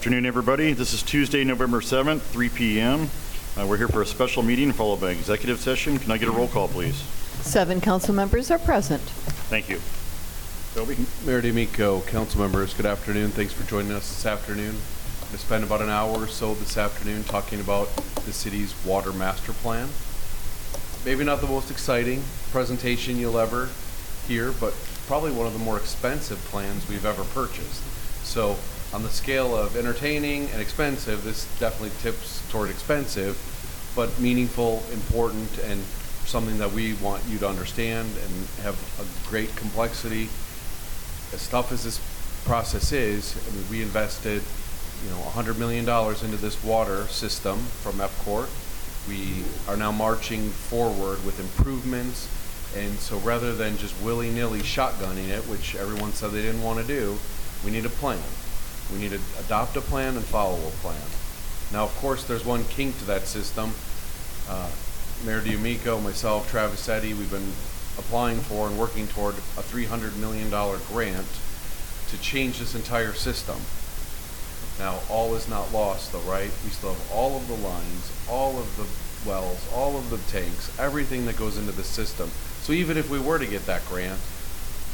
Afternoon, everybody. This is Tuesday, November 7th, 3 p.m. Uh, We're here for a special meeting followed by an executive session. Can I get a roll call, please? Seven council members are present. Thank you. Toby? Mayor D'Amico, council members, good afternoon. Thanks for joining us this afternoon. I'm to spend about an hour or so this afternoon talking about the city's water master plan. Maybe not the most exciting presentation you'll ever hear, but probably one of the more expensive plans we've ever purchased. So on the scale of entertaining and expensive, this definitely tips toward expensive, but meaningful, important, and something that we want you to understand and have a great complexity as tough as this process is, I mean, we invested, you know, $100 million into this water system from EPCOR. We are now marching forward with improvements, and so rather than just willy-nilly shotgunning it, which everyone said they didn't want to do, we need a plan. We need to adopt a plan and follow a plan. Now, of course, there's one kink to that system. Uh, Mayor D'Amico, myself, Travis Eddy, we've been applying for and working toward a $300 million grant to change this entire system. Now, all is not lost though, right? We still have all of the lines, all of the wells, all of the tanks, everything that goes into the system. So even if we were to get that grant,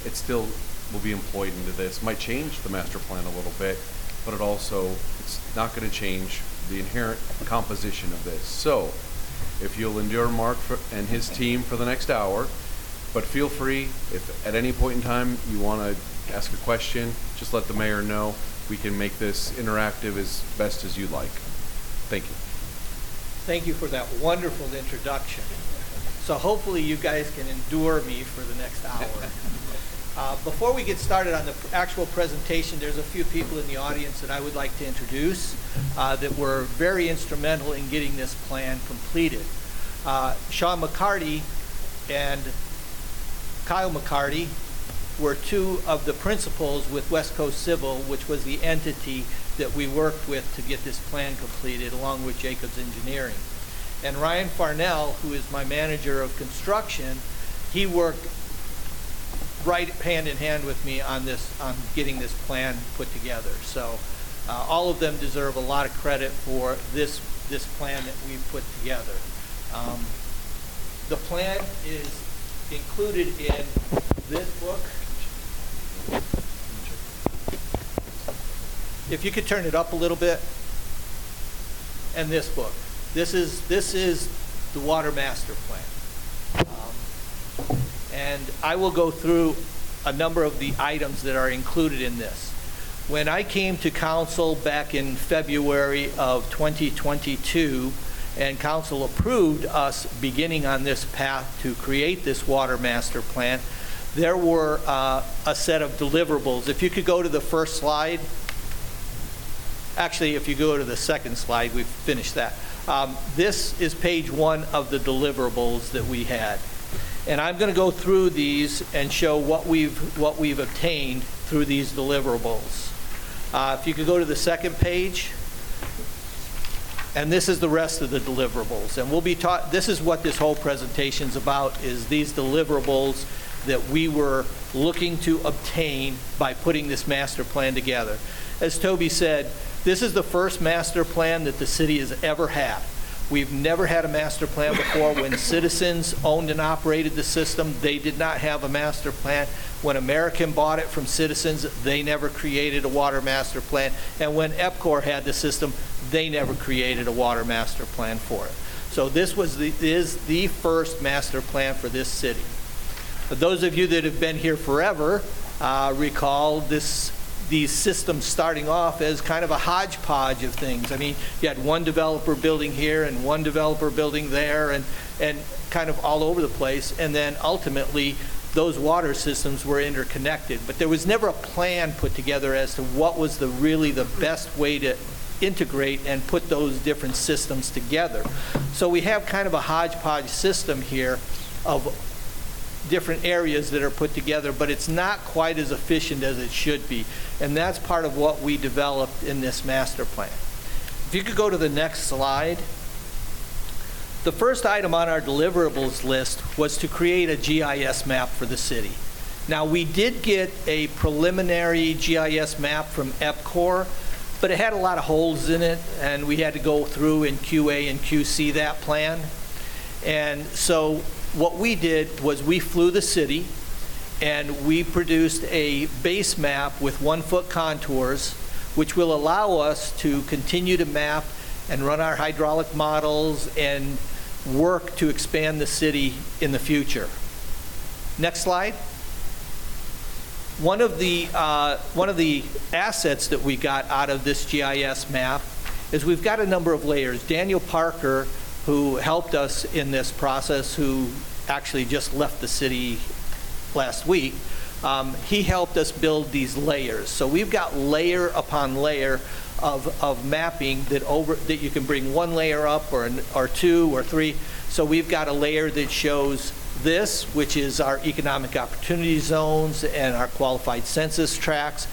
it still will be employed into this. Might change the master plan a little bit, but it also, it's not gonna change the inherent composition of this. So, if you'll endure Mark for- and his team for the next hour, but feel free, if at any point in time you want to ask a question, just let the mayor know. We can make this interactive as best as you like. Thank you. Thank you for that wonderful introduction. So hopefully you guys can endure me for the next hour. Uh, Before we get started on the actual presentation, there's a few people in the audience that I would like to introduce uh, that were very instrumental in getting this plan completed. Uh, Sean McCarty and Kyle McCarty were two of the principals with West Coast Civil, which was the entity that we worked with to get this plan completed, along with Jacobs Engineering. And Ryan Farnell, who is my manager of construction, he worked right hand in hand with me on this, on getting this plan put together. So uh, all of them deserve a lot of credit for this, this plan that we've put together. Um, The plan is included in this book. If you could turn it up a little bit, and this book. This is, this is the Water Master Plan. Um, And I will go through a number of the items that are included in this. When I came to council back in February of 2022, and council approved us beginning on this path to create this water master plan, there were uh, a set of deliverables. If you could go to the first slide. Actually, if you go to the second slide, we've finished that. Um, This is page one of the deliverables that we had. And I'm going to go through these and show what we've, what we've obtained through these deliverables. Uh, If you could go to the second page. And this is the rest of the deliverables. And we'll be taught, this is what this whole presentation's about, is these deliverables that we were looking to obtain by putting this master plan together. As Toby said, this is the first master plan that the city has ever had. We've never had a master plan before. When citizens owned and operated the system, they did not have a master plan. When American bought it from citizens, they never created a water master plan. And when EPCOR had the system, they never created a water master plan for it. So this was the, is the first master plan for this city. Those of you that have been here forever uh, recall this, these systems starting off as kind of a hodgepodge of things. I mean, you had one developer building here and one developer building there and, and kind of all over the place. And then ultimately, those water systems were interconnected. But there was never a plan put together as to what was the really the best way to integrate and put those different systems together. So we have kind of a hodgepodge system here of different areas that are put together, but it's not quite as efficient as it should be. And that's part of what we developed in this master plan. If you could go to the next slide. The first item on our deliverables list was to create a GIS map for the city. Now, we did get a preliminary GIS map from EPCOR, but it had a lot of holes in it, and we had to go through and QA and QC that plan. And so what we did was we flew the city, and we produced a base map with one-foot contours, which will allow us to continue to map and run our hydraulic models and work to expand the city in the future. Next slide. One of the, uh, one of the assets that we got out of this GIS map is we've got a number of layers. Daniel Parker, who helped us in this process, who actually just left the city last week, um, he helped us build these layers. So we've got layer upon layer of, of mapping that over, that you can bring one layer up or, an- or two or three. So we've got a layer that shows this, which is our economic opportunity zones and our qualified census tracts.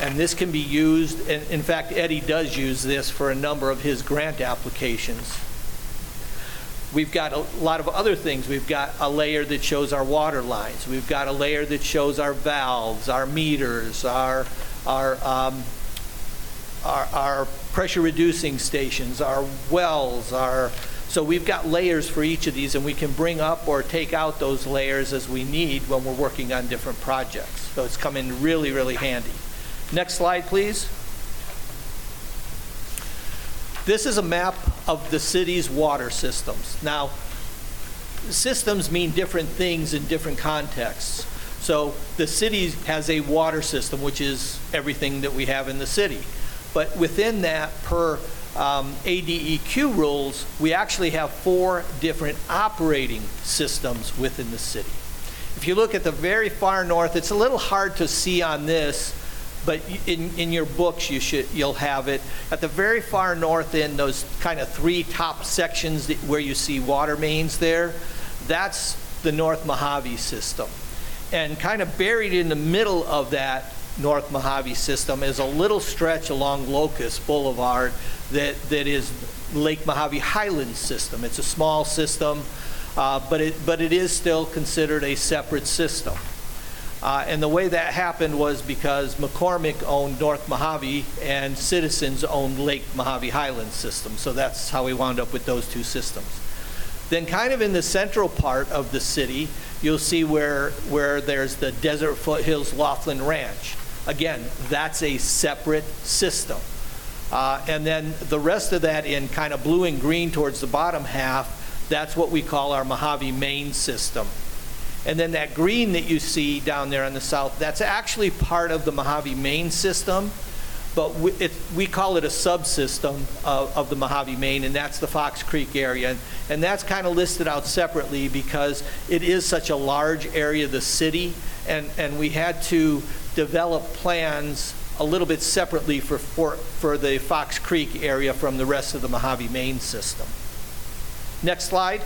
And this can be used, and in fact, Eddie does use this for a number of his grant applications. We've got a lot of other things. We've got a layer that shows our water lines. We've got a layer that shows our valves, our meters, our, our, um, our, our pressure reducing stations, our wells, our, so we've got layers for each of these, and we can bring up or take out those layers as we need when we're working on different projects. So it's come in really, really handy. Next slide, please. This is a map of the city's water systems. Now, systems mean different things in different contexts. So the city has a water system, which is everything that we have in the city. But within that, per um, ADEQ rules, we actually have four different operating systems within the city. If you look at the very far north, it's a little hard to see on this, but in, in your books, you should, you'll have it. At the very far north end, those kind of three top sections that- where you see water mains there, that's the North Mojave system. And kind of buried in the middle of that North Mojave system is a little stretch along Locust Boulevard that, that is Lake Mojave Highlands system. It's a small system, uh, but it, but it is still considered a separate system. Uh, And the way that happened was because McCormick owned North Mojave and Citizens owned Lake Mojave Highlands system. So that's how we wound up with those two systems. Then kind of in the central part of the city, you'll see where, where there's the Desert Foothills Laughlin Ranch. Again, that's a separate system. Uh, And then the rest of that in kind of blue and green towards the bottom half, that's what we call our Mojave main system. And then that green that you see down there on the south, that's actually part of the Mojave main system, but we, it, we call it a subsystem of, of the Mojave main, and that's the Fox Creek area. And, and that's kind of listed out separately because it is such a large area of the city, and, and we had to develop plans a little bit separately for, for, for the Fox Creek area from the rest of the Mojave main system. Next slide.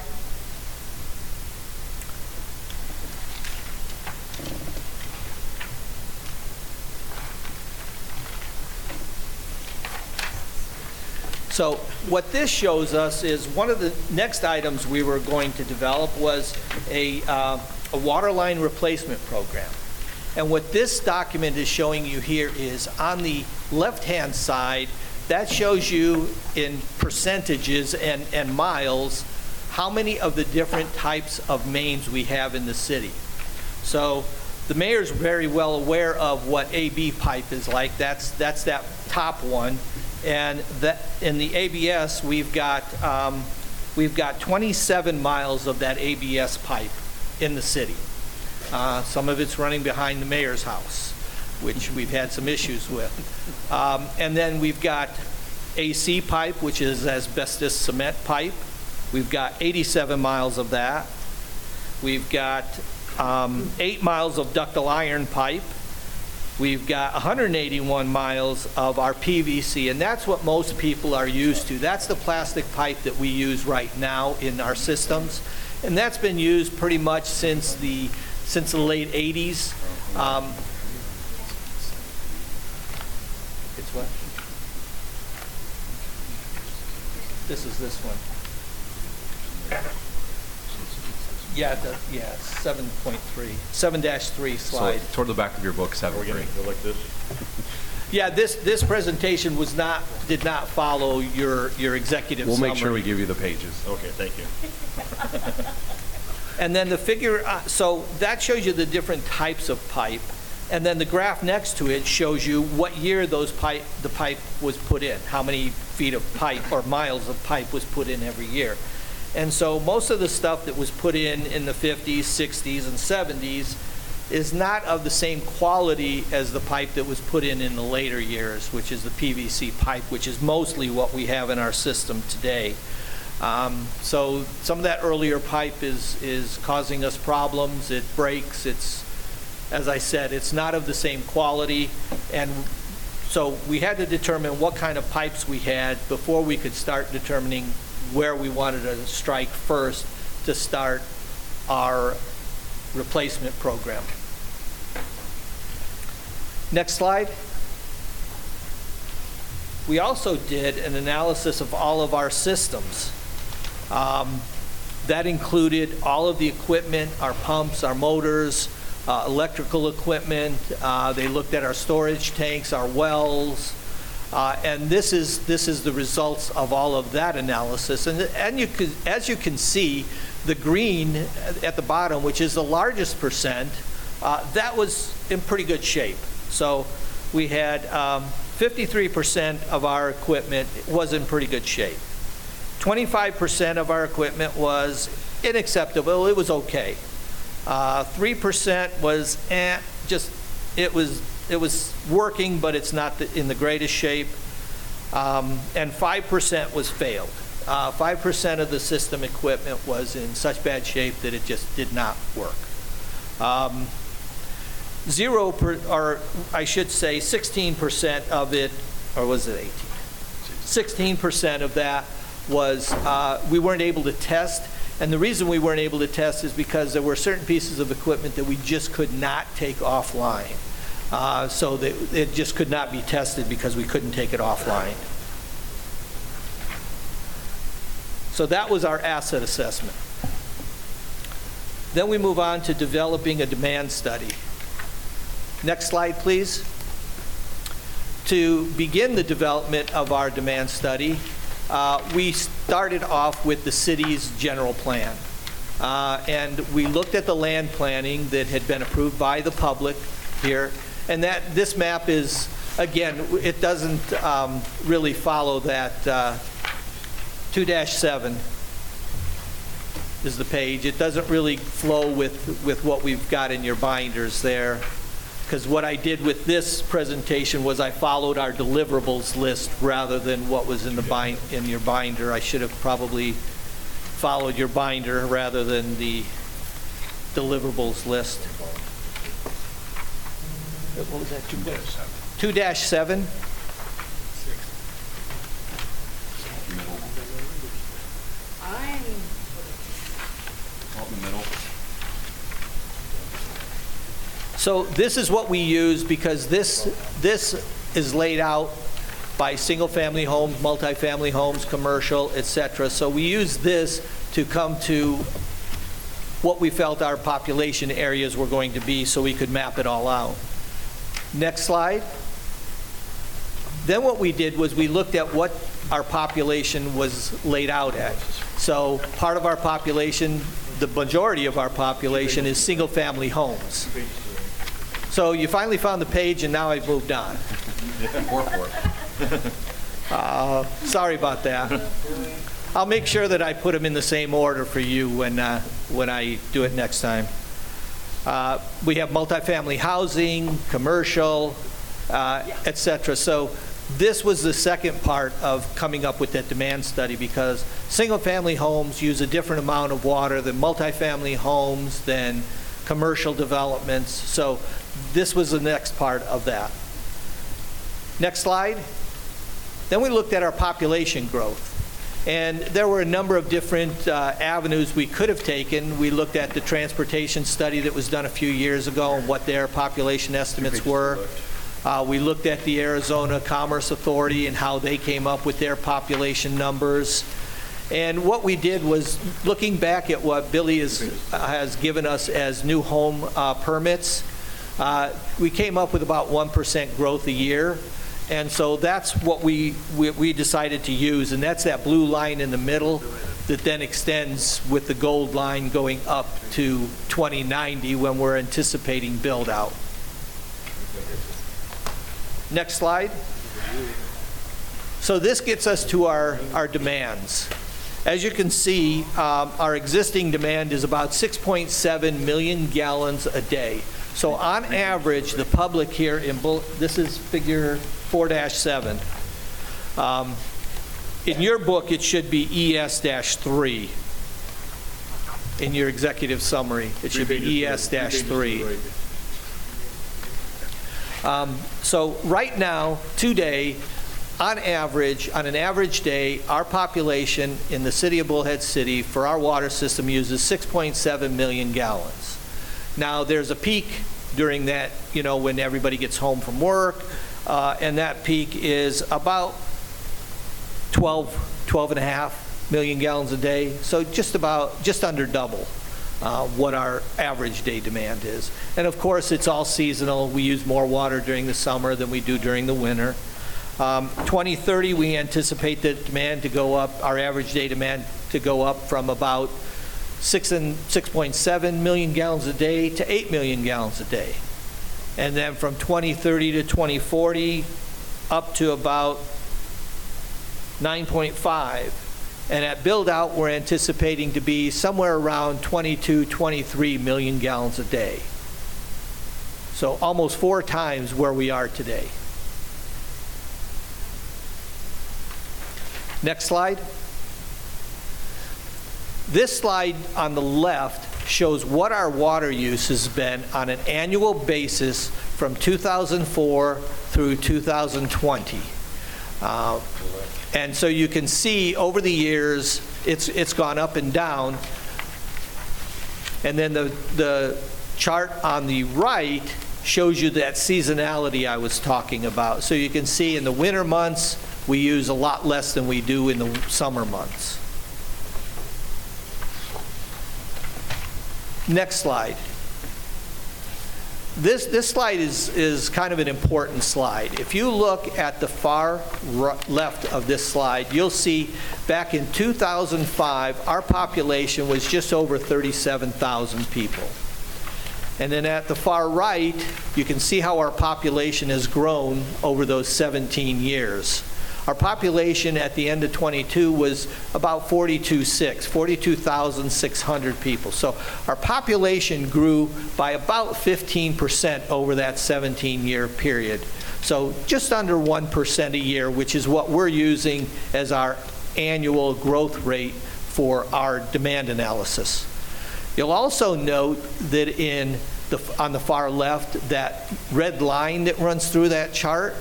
So what this shows us is one of the next items we were going to develop was a, uh, a water line replacement program. And what this document is showing you here is on the left-hand side, that shows you in percentages and, and miles, how many of the different types of mains we have in the city. So the mayor's very well aware of what AB pipe is like. That's, that's that top one. And that, in the ABS, we've got, um, we've got 27 miles of that ABS pipe in the city. Uh, Some of it's running behind the mayor's house, which we've had some issues with. Um, And then we've got AC pipe, which is asbestos cement pipe. We've got 87 miles of that. We've got um, eight miles of ductile iron pipe. We've got 181 miles of our PVC, and that's what most people are used to. That's the plastic pipe that we use right now in our systems, and that's been used pretty much since the, since the late 80s. Um, It's what? This is this one. Yeah, the, yeah, 7.3, 7-3 So slide. toward the back of your book, Are seven we three. going to go like this? Yeah, this, this presentation was not, did not follow your, your executive We'll summary. make sure we give you the pages. Okay, thank you. And then the figure, uh, so that shows you the different types of pipe. And then the graph next to it shows you what year those pipe, the pipe was put in, how many feet of pipe or miles of pipe was put in every year. And so most of the stuff that was put in in the 50s, 60s, and 70s is not of the same quality as the pipe that was put in in the later years, which is the PVC pipe, which is mostly what we have in our system today. Um, So some of that earlier pipe is, is causing us problems. It breaks, it's, as I said, it's not of the same quality. And so we had to determine what kind of pipes we had before we could start determining where we wanted to strike first to start our replacement program. Next slide. We also did an analysis of all of our systems. Um, That included all of the equipment, our pumps, our motors, uh, electrical equipment. Uh, They looked at our storage tanks, our wells. Uh, And this is, this is the results of all of that analysis. And, and you could, as you can see, the green at the bottom, which is the largest percent, uh, that was in pretty good shape. So we had um, 53% of our equipment was in pretty good shape. 25% of our equipment was unacceptable, it was okay. Uh, 3% was eh, just, it was, it was working, but it's not the- in the greatest shape. Um, And 5% was failed. Uh, 5% of the system equipment was in such bad shape that it just did not work. Um, Zero, per- or I should say 16% of it, or was it 18? 16% of that was, uh, we weren't able to test. And the reason we weren't able to test is because there were certain pieces of equipment that we just could not take offline. Uh, So that it just could not be tested because we couldn't take it offline. So that was our asset assessment. Then we move on to developing a demand study. Next slide, please. To begin the development of our demand study, uh, we started off with the city's general plan. Uh, And we looked at the land planning that had been approved by the public here. And that, this map is, again, it doesn't um, really follow that uh, 2-7 is the page. It doesn't really flow with, with what we've got in your binders there. Because what I did with this presentation was I followed our deliverables list rather than what was in the bind, in your binder. I should have probably followed your binder rather than the deliverables list. What was that? Two dash seven? So this is what we use because this, this is laid out by single-family homes, multifamily homes, commercial, et cetera. So we use this to come to what we felt our population areas were going to be so we could map it all out. Next slide. Then what we did was we looked at what our population was laid out at. So part of our population, the majority of our population is single-family homes. So you finally found the page, and now I've moved on. Uh, Sorry about that. I'll make sure that I put them in the same order for you when, uh, when I do it next time. Uh, We have multifamily housing, commercial, uh, et cetera. So this was the second part of coming up with that demand study because single-family homes use a different amount of water than multifamily homes, than commercial developments. So this was the next part of that. Next slide. Then we looked at our population growth. And there were a number of different uh, avenues we could have taken. We looked at the transportation study that was done a few years ago and what their population estimates were. Uh, We looked at the Arizona Commerce Authority and how they came up with their population numbers. And what we did was, looking back at what Billy is, has given us as new home uh, permits, uh, we came up with about 1% growth a year. And so that's what we, we- we decided to use, and that's that blue line in the middle that then extends with the gold line going up to 2090 when we're anticipating build-out. Next slide. So this gets us to our, our demands. As you can see, um, our existing demand is about 6.7 million gallons a day. So on average, the public here in, Bull- this is figure 4-7. Um, In your book, it should be E ES-3. In your executive summary, it should be E ES-3. Um, So right now, today, on average, on an average day, our population in the city of Bullhead City for our water system uses 6.7 million gallons. Now, there's a peak during that, you know, when everybody gets home from work, uh, and that peak is about 12, 12 and a half million gallons a day, so just about, just under double uh, what our average day demand is. And of course, it's all seasonal. We use more water during the summer than we do during the winter. Um, 2030, we anticipate the demand to go up, our average day demand to go up from about 6 and 6.7 million gallons a day to 8 million gallons a day. And then from 2030 to 2040, up to about 9.5. And at build-out, we're anticipating to be somewhere around 22, 23 million gallons a day. So almost four times where we are today. Next slide. This slide on the left shows what our water use has been on an annual basis from 2004 through 2020. Uh, And so you can see over the years, it's, it's gone up and down. And then the, the chart on the right shows you that seasonality I was talking about. So you can see in the winter months, we use a lot less than we do in the summer months. Next slide. This, this slide is, is kind of an important slide. If you look at the far left of this slide, you'll see back in 2005, our population was just over 37,000 people. And then at the far right, you can see how our population has grown over those 17 years. Our population at the end of '22 was about 42.6, 42,600 people. So our population grew by about 15% over that 17-year period. So just under 1% a year, which is what we're using as our annual growth rate for our demand analysis. You'll also note that in the, on the far left, that red line that runs through that chart,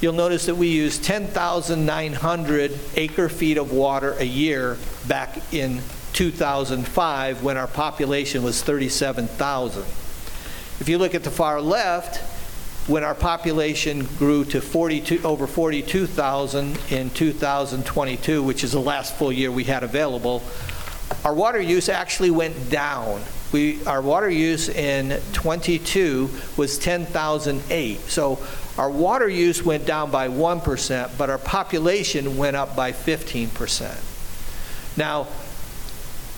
you'll notice that we use 10,900 acre-feet of water a year back in 2005, when our population was 37,000. If you look at the far left, when our population grew to 42, over 42,000 in 2022, which is the last full year we had available, our water use actually went down. We, our water use in '22 was 10,008. So our water use went down by 1%, but our population went up by 15%. Now,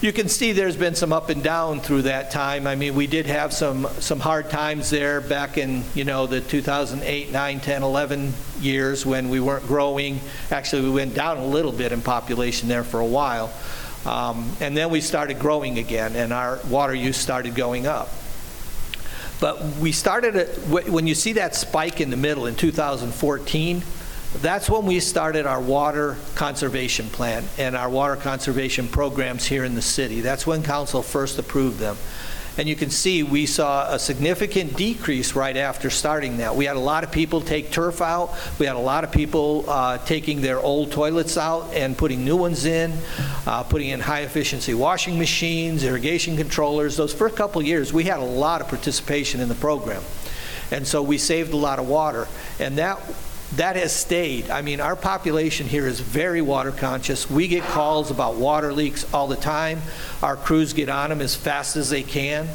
you can see there's been some up and down through that time. I mean, we did have some, some hard times there back in, you know, the 2008, 9, 10, 11 years when we weren't growing. Actually, we went down a little bit in population there for a while. Um, and then we started growing again, and our water use started going up. But we started, when you see that spike in the middle in 2014, that's when we started our water conservation plan and our water conservation programs here in the city. That's when council first approved them. And you can see, we saw a significant decrease right after starting that. We had a lot of people take turf out. We had a lot of people uh, taking their old toilets out and putting new ones in, uh, putting in high-efficiency washing machines, irrigation controllers. Those first couple years, we had a lot of participation in the program. And so we saved a lot of water. And that, that has stayed. I mean, our population here is very water conscious. We get calls about water leaks all the time. Our crews get on them as fast as they can.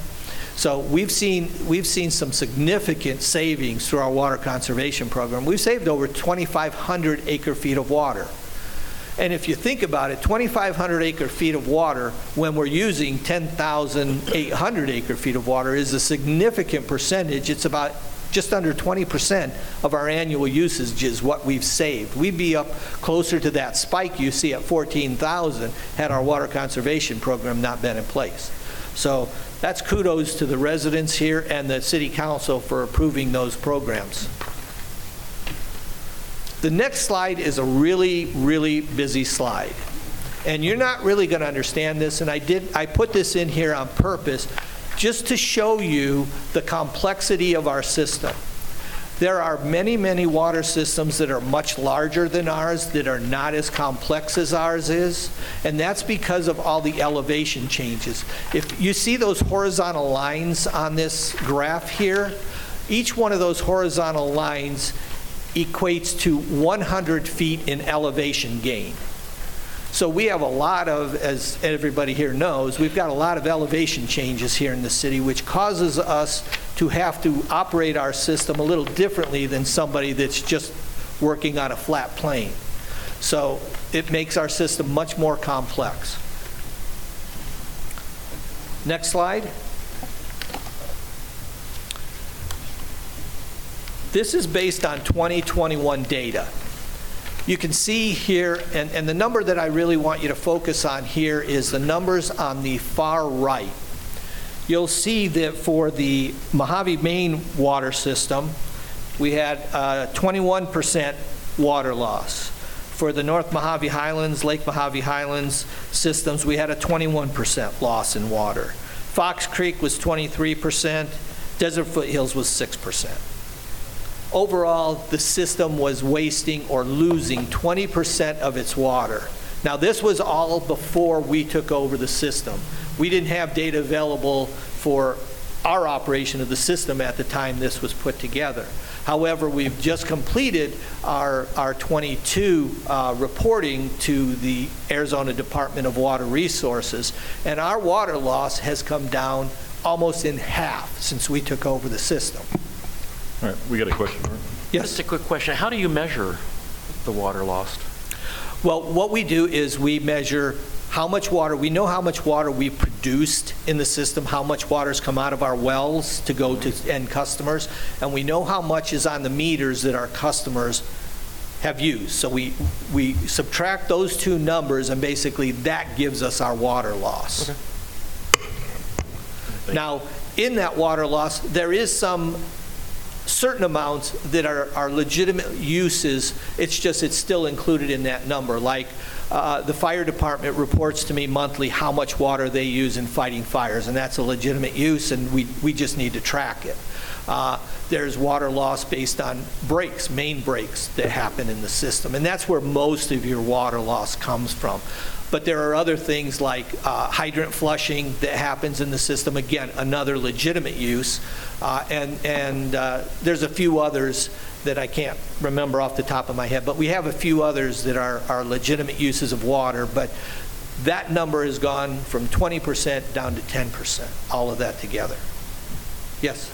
So we've seen, we've seen some significant savings through our water conservation program. We've saved over 2,500 acre-feet of water. And if you think about it, 2,500 acre-feet of water, when we're using 10,800 acre-feet of water, is a significant percentage. It's about just under 20% of our annual usage is what we've saved. We'd be up closer to that spike you see at 14,000 had our water conservation program not been in place. So that's kudos to the residents here and the city council for approving those programs. The next slide is a really, really busy slide. And you're not really going to understand this, and I did, I put this in here on purpose just to show you the complexity of our system. There are many, many water systems that are much larger than ours, that are not as complex as ours is, and that's because of all the elevation changes. If you see those horizontal lines on this graph here, each one of those horizontal lines equates to 100 feet in elevation gain. So we have a lot of, as everybody here knows, we've got a lot of elevation changes here in the city, which causes us to have to operate our system a little differently than somebody that's just working on a flat plane. So it makes our system much more complex. Next slide. This is based on 2021 data. You can see here, and, and the number that I really want you to focus on here is the numbers on the far right. You'll see that for the Mojave Main water system, we had uh, 21% water loss. For the North Mojave Highlands, Lake Mojave Highlands systems, we had a 21% loss in water. Fox Creek was 23%, Desert Foothills was 6% overall, the system was wasting or losing 20% of its water. Now, this was all before we took over the system. We didn't have data available for our operation of the system at the time this was put together. However, we've just completed our, our 22 uh, reporting to the Arizona Department of Water Resources, and our water loss has come down almost in half since we took over the system. All right, we got a question. Art. Just a quick question. How do you measure the water lost? Well, what we do is we measure how much water, we know how much water we produced in the system, how much water's come out of our wells to go to end customers, and we know how much is on the meters that our customers have used. So we, we subtract those two numbers, and basically that gives us our water loss. Now, in that water loss, there is some certain amounts that are, are legitimate uses, it's just, it's still included in that number. Like, uh, the fire department reports to me monthly how much water they use in fighting fires, and that's a legitimate use, and we, we just need to track it. Uh, There's water loss based on breaks, main breaks that happen in the system, and that's where most of your water loss comes from. But there are other things like uh, hydrant flushing that happens in the system, again, another legitimate use. Uh, And, and uh, there's a few others that I can't remember off the top of my head, but we have a few others that are, are legitimate uses of water, but that number has gone from 20% down to 10%, all of that together. Yes?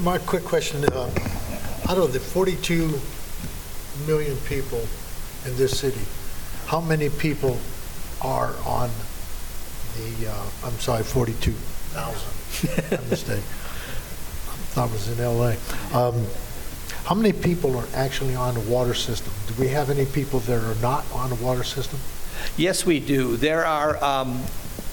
My quick question, uh, out of the 42 million people in this city, how many people are on the, uh, I'm sorry, 42,000, my mistake. Thought it was in LA. Um, How many people are actually on the water system? Do we have any people that are not on the water system? Yes, we do. There are um,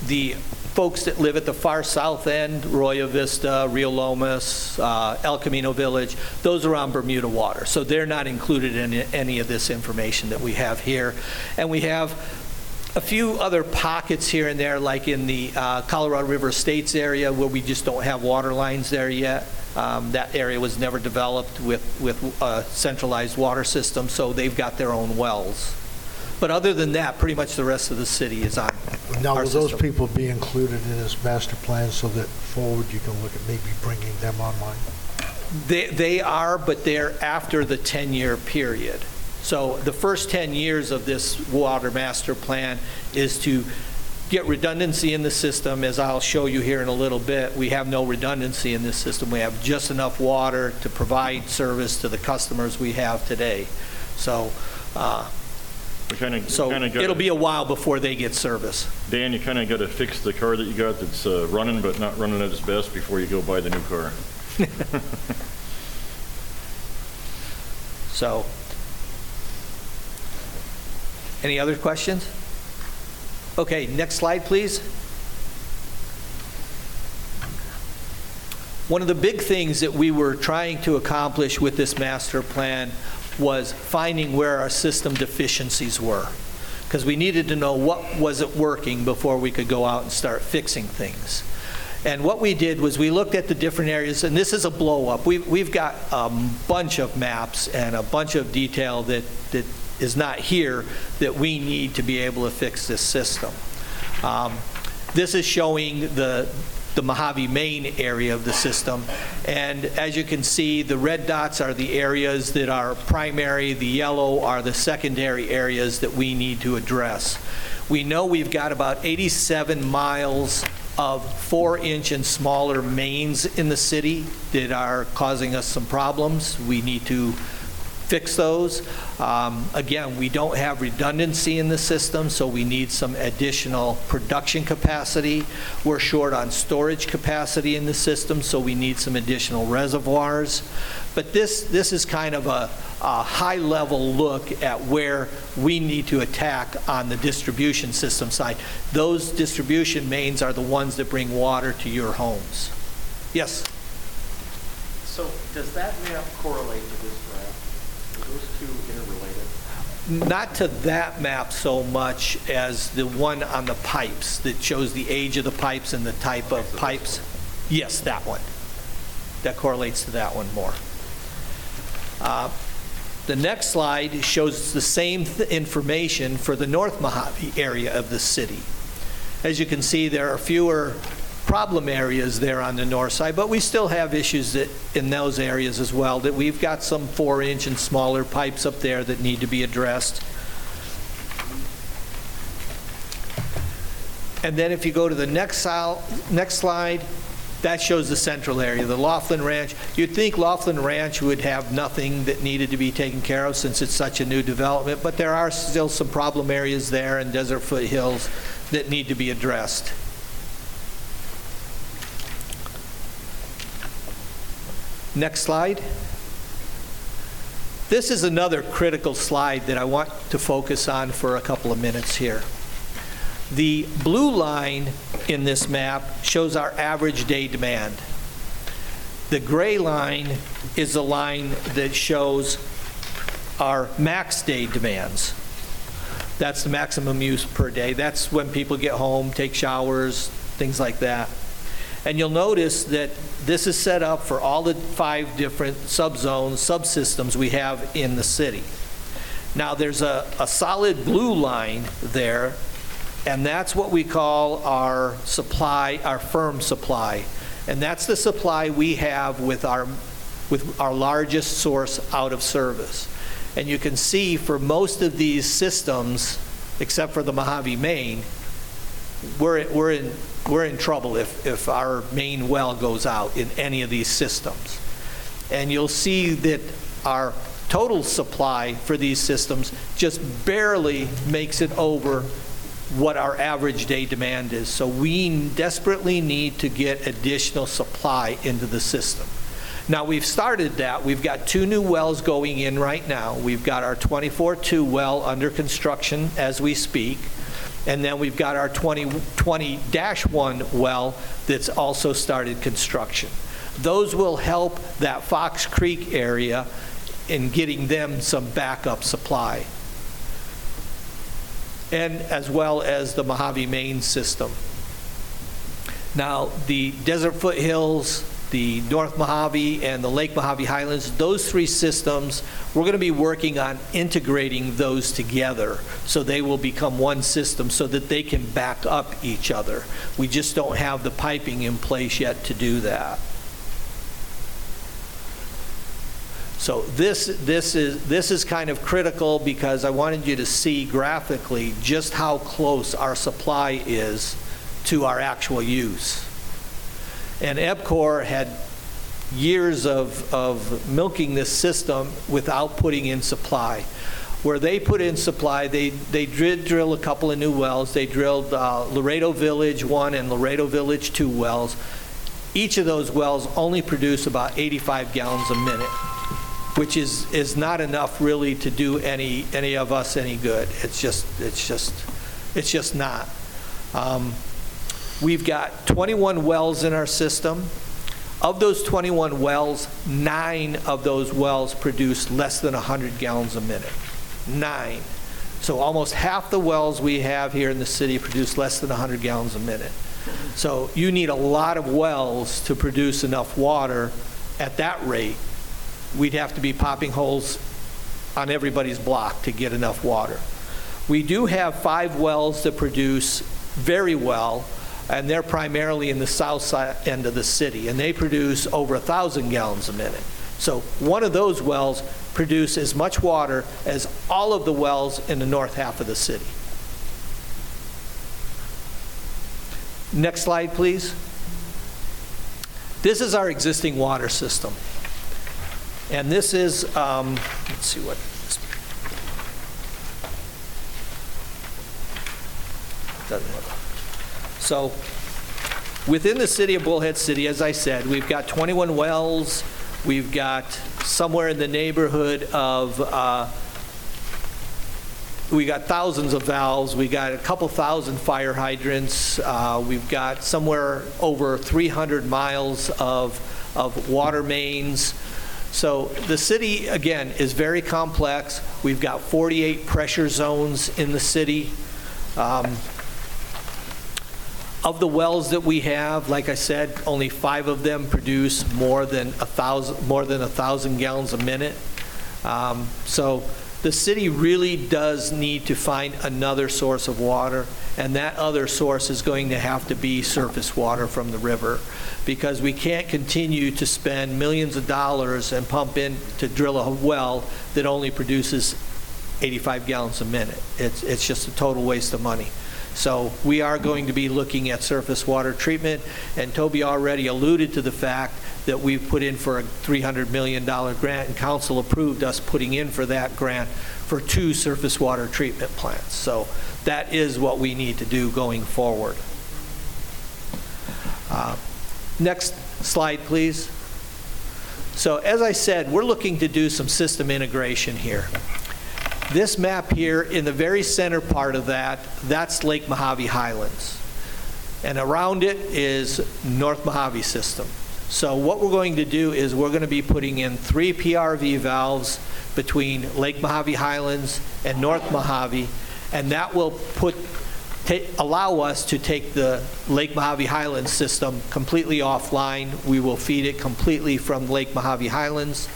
the folks that live at the far south end, Roya Vista, Rio Lomas, uh, El Camino Village, those are on Bermuda water. So they're not included in any of this information that we have here. And we have a few other pockets here and there, like in the uh, Colorado River Estates area, where we just don't have water lines there yet. Um, That area was never developed with, with a centralized water system, so they've got their own wells. But other than that, pretty much the rest of the city is on Now, our will those system. people be included in this master plan so that forward you can look at maybe bringing them online? They, they are, but they're after the 10-year period. So the first 10 years of this water master plan is to get redundancy in the system, as I'll show you here in a little bit, we have no redundancy in this system. We have just enough water to provide service to the customers we have today. So, uh, We kind of, so kind of got. it'll be a while before they get service. Dan, you kind of got to fix the car that you got that's uh, running but not running at its best before you go buy the new car. So, any other questions? Okay, next slide, please. One of the big things that we were trying to accomplish with this master plan was finding where our system deficiencies were. Because we needed to know what wasn't working before we could go out and start fixing things. And what we did was we looked at the different areas, and this is a blow-up. We- We've got a bunch of maps and a bunch of detail that that is not here that we need to be able to fix this system. Um, This is showing the the Mojave Main area of the system. And as you can see, the red dots are the areas that are primary, the yellow are the secondary areas that we need to address. We know we've got about 87 miles of four-inch and smaller mains in the city that are causing us some problems. We need to fix those. Um, Again, we don't have redundancy in the system, so we need some additional production capacity. We're short on storage capacity in the system, so we need some additional reservoirs. But this, this is kind of a, a high-level look at where we need to attack on the distribution system side. Those distribution mains are the ones that bring water to your homes. Yes? So does that map correlate to this graph? Are those two interrelated? Not to that map so much as the one on the pipes that shows the age of the pipes and the type of pipes. Yes, that one. That correlates to that one more. Uh, The next slide shows the same th- information for the North Mojave area of the city. As you can see, there are fewer problem areas there on the north side, but we still have issues that, in those areas as well, that we've got some four-inch and smaller pipes up there that need to be addressed. And then if you go to the next next slide, that shows the central area, the Laughlin Ranch. You'd think Laughlin Ranch would have nothing that needed to be taken care of since it's such a new development, but there are still some problem areas there in Desert Foothills that need to be addressed. Next slide. This is another critical slide that I want to focus on for a couple of minutes here. The blue line in this map shows our average day demand. The gray line is the line that shows our max day demands. That's the maximum use per day. That's when people get home, take showers, things like that. And you'll notice that this is set up for all the five different subzones, subsystems we have in the city. Now, there's a, a solid blue line there, and that's what we call our supply, our firm supply. And that's the supply we have with our, with our largest source out of service. And you can see for most of these systems, except for the Mojave Main, we're, we're in, we're in trouble if, if our main well goes out in any of these systems. And you'll see that our total supply for these systems just barely makes it over what our average day demand is. So we desperately need to get additional supply into the system. Now, we've started that. We've got two new wells going in right now. We've got our 24-2 well under construction as we speak. And then we've got our 20 20-1 well that's also started construction. Those will help that Fox Creek area in getting them some backup supply. And as well as the Mojave Main system. Now, the Desert Foothills, the North Mojave, and the Lake Mojave Highlands, those three systems, we're going to be working on integrating those together so they will become one system so that they can back up each other. We just don't have the piping in place yet to do that. So this, this is, this is kind of critical because I wanted you to see graphically just how close our supply is to our actual use. And EPCOR had years of, of milking this system without putting in supply. Where they put in supply, they, they did drill a couple of new wells. They drilled uh, Laredo Village 1 and Laredo Village 2 wells. Each of those wells only produce about 85 gallons a minute, which is, is not enough really to do any, any of us any good. It's just, it's just, it's just not. Um, We've got 21 wells in our system. Of those 21 wells, nine of those wells produce less than 100 gallons a minute. Nine. So almost half the wells we have here in the city produce less than 100 gallons a minute. So you need a lot of wells to produce enough water at that rate. We'd have to be popping holes on everybody's block to get enough water. We do have five wells that produce very well, and they're primarily in the south side end of the city, and they produce over a 1,000 gallons a minute. So one of those wells produce as much water as all of the wells in the north half of the city. Next slide, please. This is our existing water system. And this is, um, let's see what, doesn't look. So, within the city of Bullhead City, as I said, we've got 21 wells, we've got somewhere in the neighborhood of, uh, we got thousands of valves, we got a couple thousand fire hydrants, uh, we've got somewhere over 300 miles of, of water mains. So the city, again, is very complex. We've got 48 pressure zones in the city. Um, Of the wells that we have, like I said, only five of them produce more than a thousand, more than a thousand gallons a minute. Um, So the city really does need to find another source of water, and that other source is going to have to be surface water from the river, because we can't continue to spend millions of dollars and pump in to drill a well that only produces 85 gallons a minute. It's, it's just a total waste of money. So we are going to be looking at surface water treatment, and Toby already alluded to the fact that we've put in for a $300 million grant, and council approved us putting in for that grant for two surface water treatment plants. So that is what we need to do going forward. Uh, Next slide, please. So as I said, we're looking to do some system integration here. This map here, in the very center part of that, that's Lake Mojave Highlands. And around it is North Mojave system. So what we're going to do is we're going to be putting in three PRV valves between Lake Mojave Highlands and North Mojave, and that will put, allow us to take the Lake Mojave Highlands system completely offline. We will feed it completely from Lake Mojave Highlands.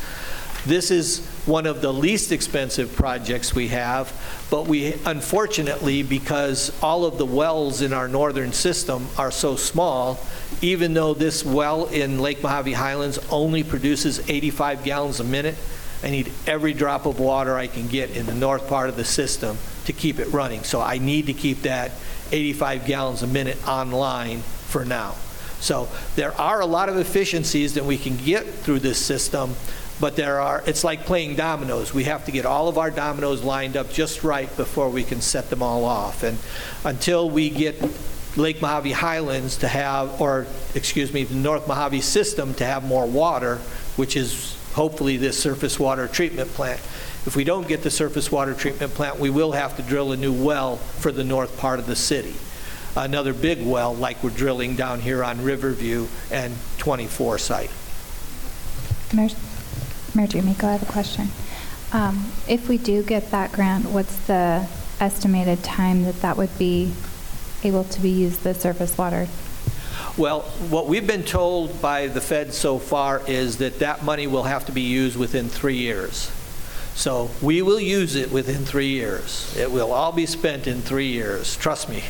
This is one of the least expensive projects we have, but we, unfortunately, because all of the wells in our northern system are so small, even though this well in Lake Mojave Highlands only produces 85 gallons a minute, I need every drop of water I can get in the north part of the system to keep it running. So I need to keep that 85 gallons a minute online for now. So there are a lot of efficiencies that we can get through this system, but there are, it's like playing dominoes. We have to get all of our dominoes lined up just right before we can set them all off. And until we get Lake Mojave Highlands to have, or, excuse me, the North Mojave system to have more water, which is hopefully this surface water treatment plant. If we don't get the surface water treatment plant, we will have to drill a new well for the north part of the city. Another big well like we're drilling down here on Riverview and 24 site. Mayor, Mayor D'Amico, I have a question. Um, If we do get that grant, what's the estimated time that that would be able to be used, the surface water? Well, what we've been told by the Fed so far is that that money will have to be used within three years. So we will use it within three years. It will all be spent in three years, trust me.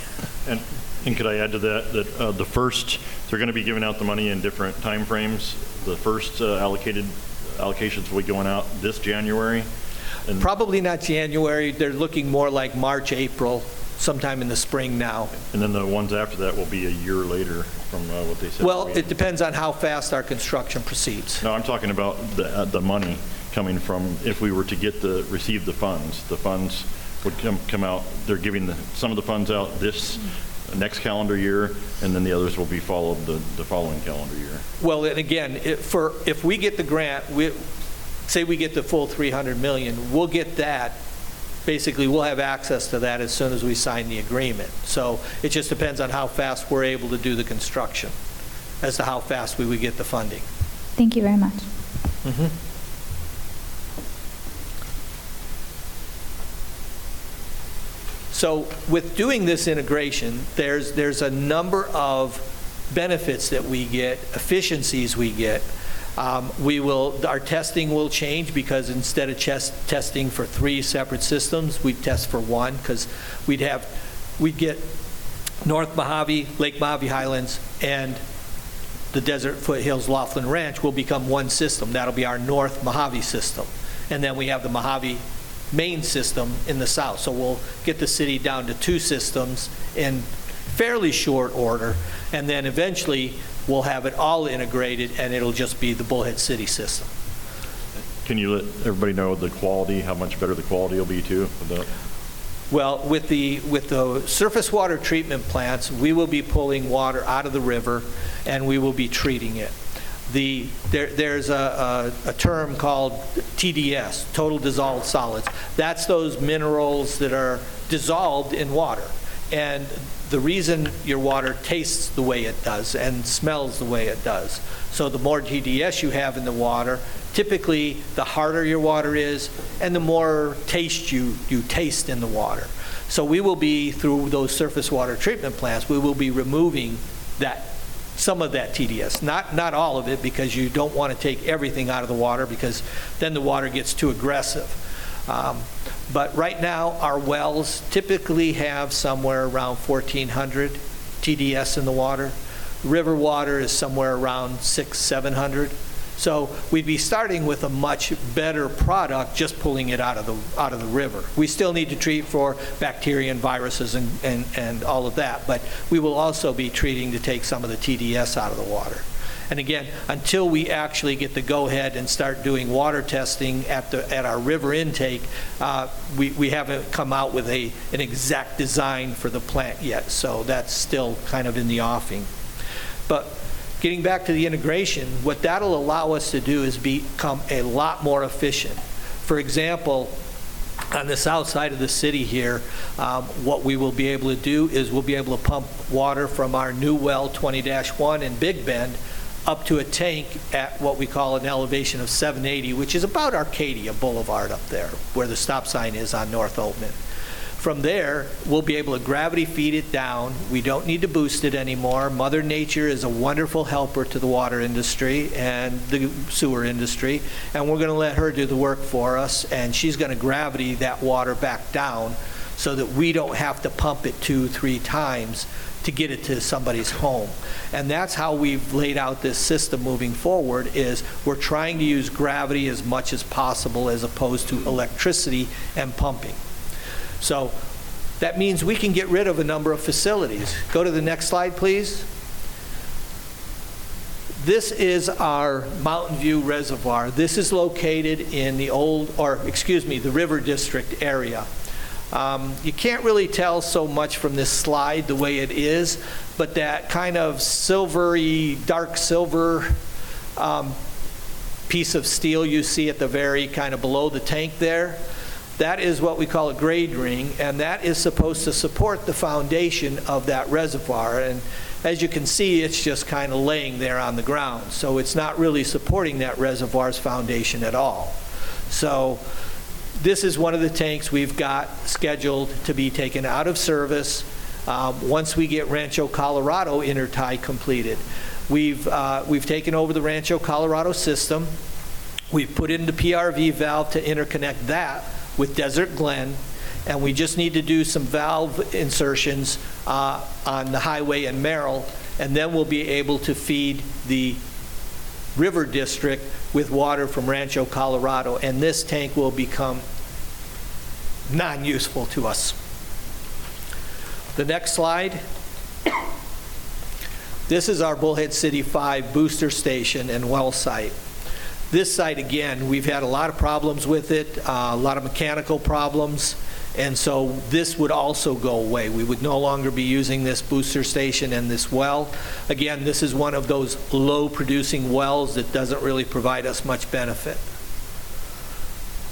And, and could I add to that, that uh, the first, they're going to be giving out the money in different timeframes. The first uh, allocated allocations will be going out this January? And- Probably not January, they're looking more like March, April, sometime in the spring now. And then the ones after that will be a year later from uh, what they said? Well, it depends on how fast our construction proceeds. No, I'm talking about the, uh, the money coming from, if we were to get the, receive the funds, the funds would come, come out, they're giving the, some of the funds out this next calendar year, and then the others will be followed the, the following calendar year. Well, and again, it- for, if we get the grant, we, say we get the full 300 million, we'll get that, basically, we'll have access to that as soon as we sign the agreement. So it just depends on how fast we're able to do the construction, as to how fast we would get the funding. Thank you very much. Mm-hmm. So with doing this integration, there's, there's a number of benefits that we get, efficiencies we get. Um, We will, our testing will change because instead of testing for three separate systems, we test for one because we'd have, we'd get North Mojave, Lake Mojave Highlands, and the Desert Foothills Laughlin Ranch will become one system. That'll be our North Mojave system. And then we have the Mojave main system in the south. So we'll get the city down to two systems in fairly short order. And then eventually, we'll have it all integrated, and it'll just be the Bullhead City system. Can you let everybody know the quality, how much better the quality will be too? with Well, with the, with the surface water treatment plants, we will be pulling water out of the river, and we will be treating it. The, there, there's a, a a term called TDS, total dissolved solids. That's those minerals that are dissolved in water. And the reason your water tastes the way it does and smells the way it does. So the more TDS you have in the water, typically, the harder your water is, and the more taste you, you taste in the water. So we will be, through those surface water treatment plants, we will be removing that, some of that TDS. Not, not all of it, because you don't want to take everything out of the water, because then the water gets too aggressive. Um, But right now, our wells typically have somewhere around 1,400 TDS in the water. River water is somewhere around six, 700. So we'd be starting with a much better product, just pulling it out of the, out of the river. We still need to treat for bacteria and viruses and, and, and all of that, but we will also be treating to take some of the TDS out of the water. And again, until we actually get the go-ahead and start doing water testing at the, at our river intake, uh, we, we haven't come out with a, an exact design for the plant yet, so that's still kind of in the offing. But getting back to the integration, what that'll allow us to do is become a lot more efficient. For example, on the south side of the city here, um, what we will be able to do is we'll be able to pump water from our new well 20-1 in Big Bend up to a tank at what we call an elevation of 780, which is about Arcadia Boulevard up there, where the stop sign is on North Oatman. From there, we'll be able to gravity feed it down. We don't need to boost it anymore. Mother Nature is a wonderful helper to the water industry and the sewer industry, and we're going to let her do the work for us, and she's going to gravity that water back down so that we don't have to pump it two, three times to get it to somebody's home. And that's how we've laid out this system moving forward, is we're trying to use gravity as much as possible as opposed to electricity and pumping. So that means we can get rid of a number of facilities. Go to the next slide, please. This is our Mountain View Reservoir. This is located in the old, or excuse me, the River District area. Um, You can't really tell so much from this slide the way it is, but that kind of silvery, dark silver um, piece of steel you see at the very kind of below the tank there, that is what we call a grade ring, and that is supposed to support the foundation of that reservoir. And as you can see, it's just kind of laying there on the ground. So it's not really supporting that reservoir's foundation at all. So this is one of the tanks we've got scheduled to be taken out of service um, once we get Rancho Colorado intertie completed. We've, uh, we've taken over the Rancho Colorado system. We've put in the PRV valve to interconnect that with Desert Glen, and we just need to do some valve insertions uh, on the highway in Merrill, and then we'll be able to feed the River District with water from Rancho Colorado, and this tank will become non-useful to us. The next slide. This is our Bullhead City 5 booster station and well site. This site, again, we've had a lot of problems with it, uh, a lot of mechanical problems, and so this would also go away. We would no longer be using this booster station and this well. Again, this is one of those low-producing wells that doesn't really provide us much benefit.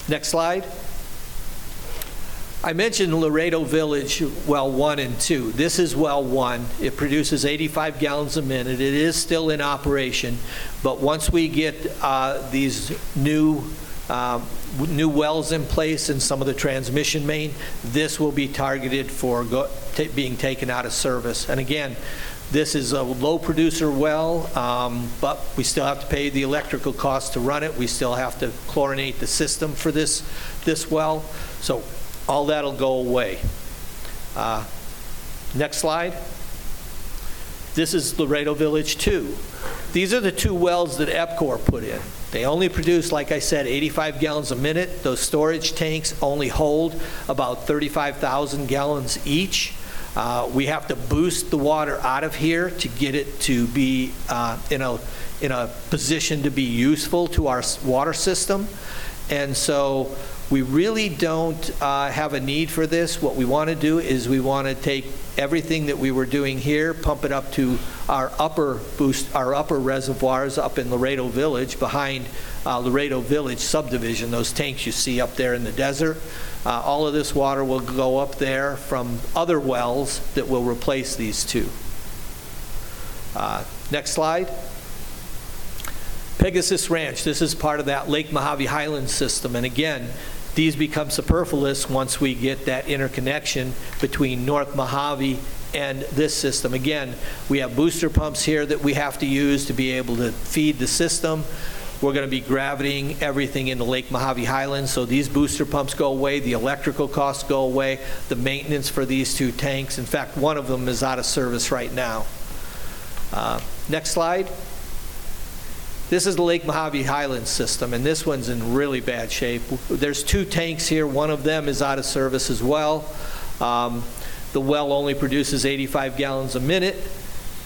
Next slide. I mentioned Laredo Village, well 1 and 2. This is well 1. It produces 85 gallons a minute. It is still in operation, but once we get uh, these new, um, new wells in place and some of the transmission main, this will be targeted for being taken out of service. And again, this is a low producer well, um, but we still have to pay the electrical cost to run it. We still have to chlorinate the system for this, this well. So all that'll go away. Uh, Next slide. This is Laredo Village 2. These are the two wells that EPCOR put in. They only produce, like I said, 85 gallons a minute. Those storage tanks only hold about 35,000 gallons each. Uh, We have to boost the water out of here to get it to be uh, in a, in a position to be useful to our water system. And so we really don't uh, have a need for this. What we want to do is we want to take everything that we were doing here, pump it up to our upper boost, our upper reservoirs up in Laredo Village, behind uh, Laredo Village subdivision, those tanks you see up there in the desert. Uh, All of this water will go up there from other wells that will replace these two. Uh, Next slide. Pegasus Ranch, this is part of that Lake Mojave Highlands system. And again, these become superfluous once we get that interconnection between North Mojave and this system. Again, we have booster pumps here that we have to use to be able to feed the system. We're going to be gravitying everything into Lake Mojave Highlands, so these booster pumps go away, the electrical costs go away, the maintenance for these two tanks. In fact, one of them is out of service right now. Uh, Next slide. This is the Lake Mojave Highlands system, and this one's in really bad shape. There's two tanks here. One of them is out of service as well. Um, The well only produces 85 gallons a minute.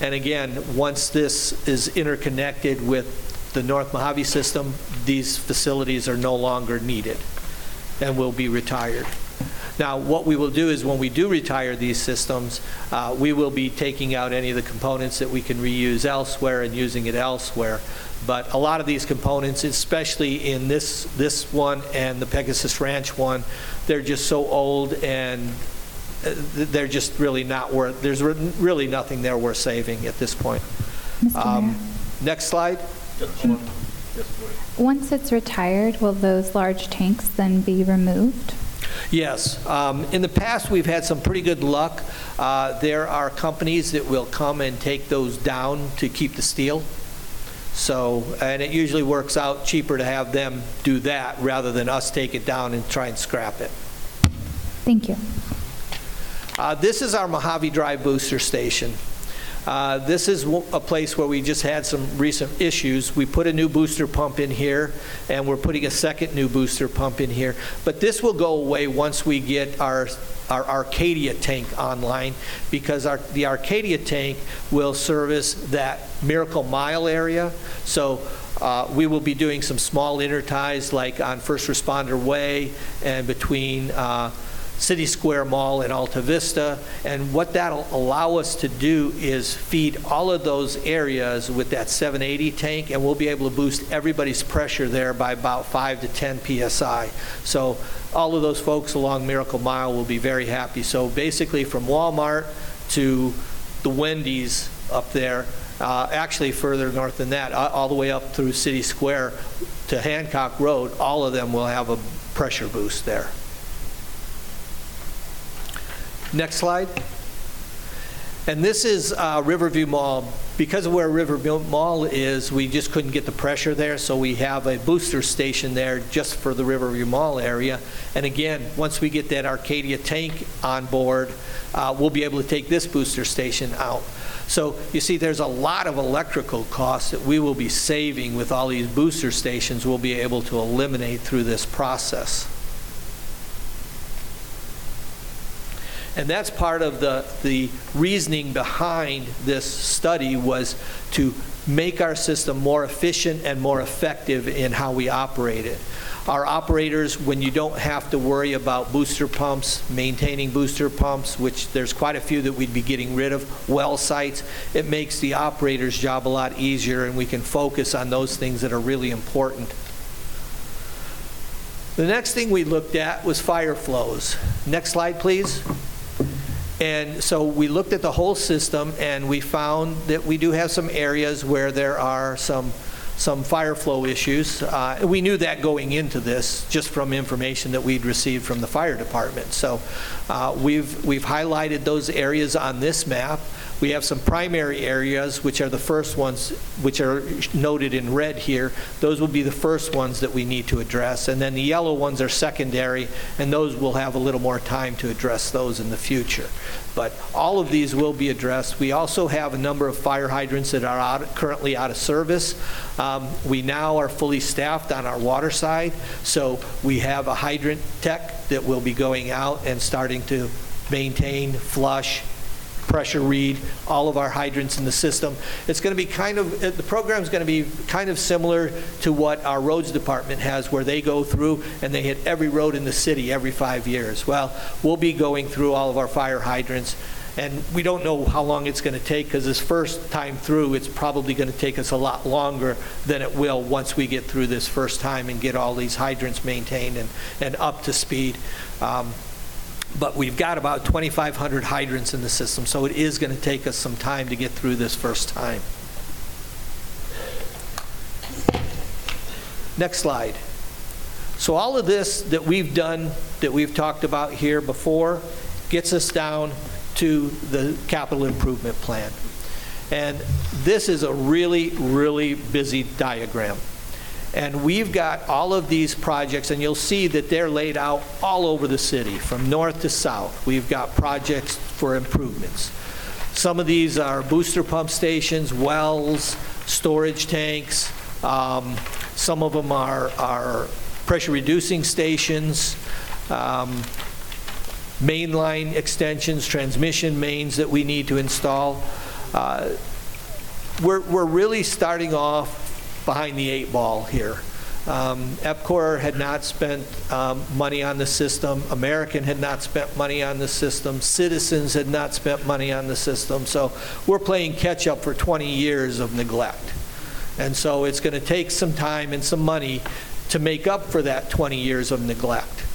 And again, once this is interconnected with the North Mojave system, these facilities are no longer needed and will be retired. Now, what we will do is when we do retire these systems, uh, we will be taking out any of the components that we can reuse elsewhere and using it elsewhere. But a lot of these components, especially in this, this one and the Pegasus Ranch one, they're just so old and uh, they're just really not worth, there's re- really nothing there worth saving at this point. Mr. Um, Next slide. once it's retired, will those large tanks then be removed? Yes. Um, In the past, we've had some pretty good luck. Uh, There are companies that will come and take those down to keep the steel. So, and it usually works out cheaper to have them do that rather than us take it down and try and scrap it. Thank you. Uh, This is our Mojave Drive booster station. Uh, This is a place where we just had some recent issues. We put a new booster pump in here, and we're putting a second new booster pump in here. But this will go away once we get our our Arcadia tank online, because our, the Arcadia tank will service that Miracle Mile area. So uh, we will be doing some small interties, like on First Responder Way and between uh, City Square Mall and Alta Vista. And what that'll allow us to do is feed all of those areas with that 780 tank, and we'll be able to boost everybody's pressure there by about 5 to 10 PSI. So all of those folks along Miracle Mile will be very happy. So basically, from Walmart to the Wendy's up there, uh, actually further north than that, a- all the way up through City Square to Hancock Road, all of them will have a pressure boost there. Next slide. And this is uh, Riverview Mall. Because of where Riverview Mall is, we just couldn't get the pressure there, so we have a booster station there just for the Riverview Mall area. And again, once we get that Arcadia tank on board, uh, we'll be able to take this booster station out. So you see, there's a lot of electrical costs that we will be saving with all these booster stations we'll be able to eliminate through this process. And that's part of the, the reasoning behind this study was to make our system more efficient and more effective in how we operate it. Our operators, when you don't have to worry about booster pumps, maintaining booster pumps, which there's quite a few that we'd be getting rid of, well sites, it makes the operator's job a lot easier and we can focus on those things that are really important. The next thing we looked at was fire flows. Next slide, please. And so we looked at the whole system, and we found that we do have some areas where there are some, some fire flow issues. Uh, We knew that going into this, just from information that we'd received from the fire department. So uh, we've, we've highlighted those areas on this map. We have some primary areas, which are the first ones, which are noted in red here. Those will be the first ones that we need to address. And then the yellow ones are secondary, and those will have a little more time to address those in the future. But all of these will be addressed. We also have a number of fire hydrants that are out, currently out of service. Um, We now are fully staffed on our water side, so we have a hydrant tech that will be going out and starting to maintain, flush, pressure read all of our hydrants in the system. It's going to be kind of, the program's going to be kind of similar to what our roads department has, where they go through and they hit every road in the city every five years. Well, we'll be going through all of our fire hydrants, and we don't know how long it's going to take, because this first time through, it's probably going to take us a lot longer than it will once we get through this first time and get all these hydrants maintained and, and up to speed. Um, but we've got about 2,500 hydrants in the system, so it is going to take us some time to get through this first time. Next slide. So all of this that we've done, that we've talked about here before, gets us down to the capital improvement plan. And this is a really, really busy diagram. And we've got all of these projects, and you'll see that they're laid out all over the city, from north to south. We've got projects for improvements. Some of these are booster pump stations, wells, storage tanks. Um, Some of them are, are pressure reducing stations, um, mainline extensions, transmission mains that we need to install. Uh, we're, we're really starting off behind the eight ball here. Um, EPCOR had not spent um, money on the system, American had not spent money on the system, Citizens had not spent money on the system, so we're playing catch-up for 20 years of neglect. And so it's going to take some time and some money to make up for that 20 years of neglect.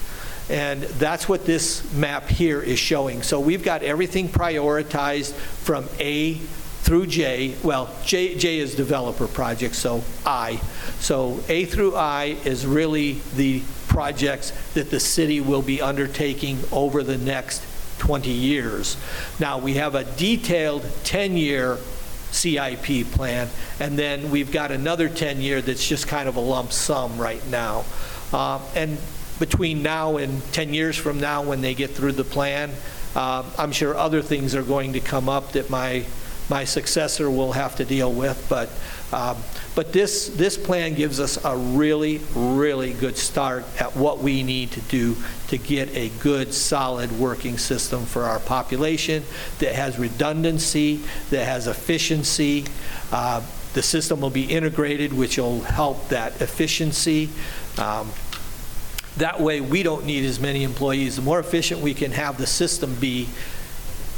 And that's what this map here is showing. So we've got everything prioritized from A through J. Well, J, J is developer project, so I. So A through I is really the projects that the city will be undertaking over the next 20 years. Now, we have a detailed 10-year CIP plan, and then we've got another 10-year that's just kind of a lump sum right now. Uh, And between now and 10 years from now, when they get through the plan, uh, I'm sure other things are going to come up that my, my successor will have to deal with, but, um, but this, this plan gives us a really, really good start at what we need to do to get a good, solid working system for our population that has redundancy, that has efficiency. Uh, The system will be integrated, which will help that efficiency. Um, That way, we don't need as many employees. The more efficient we can have the system be,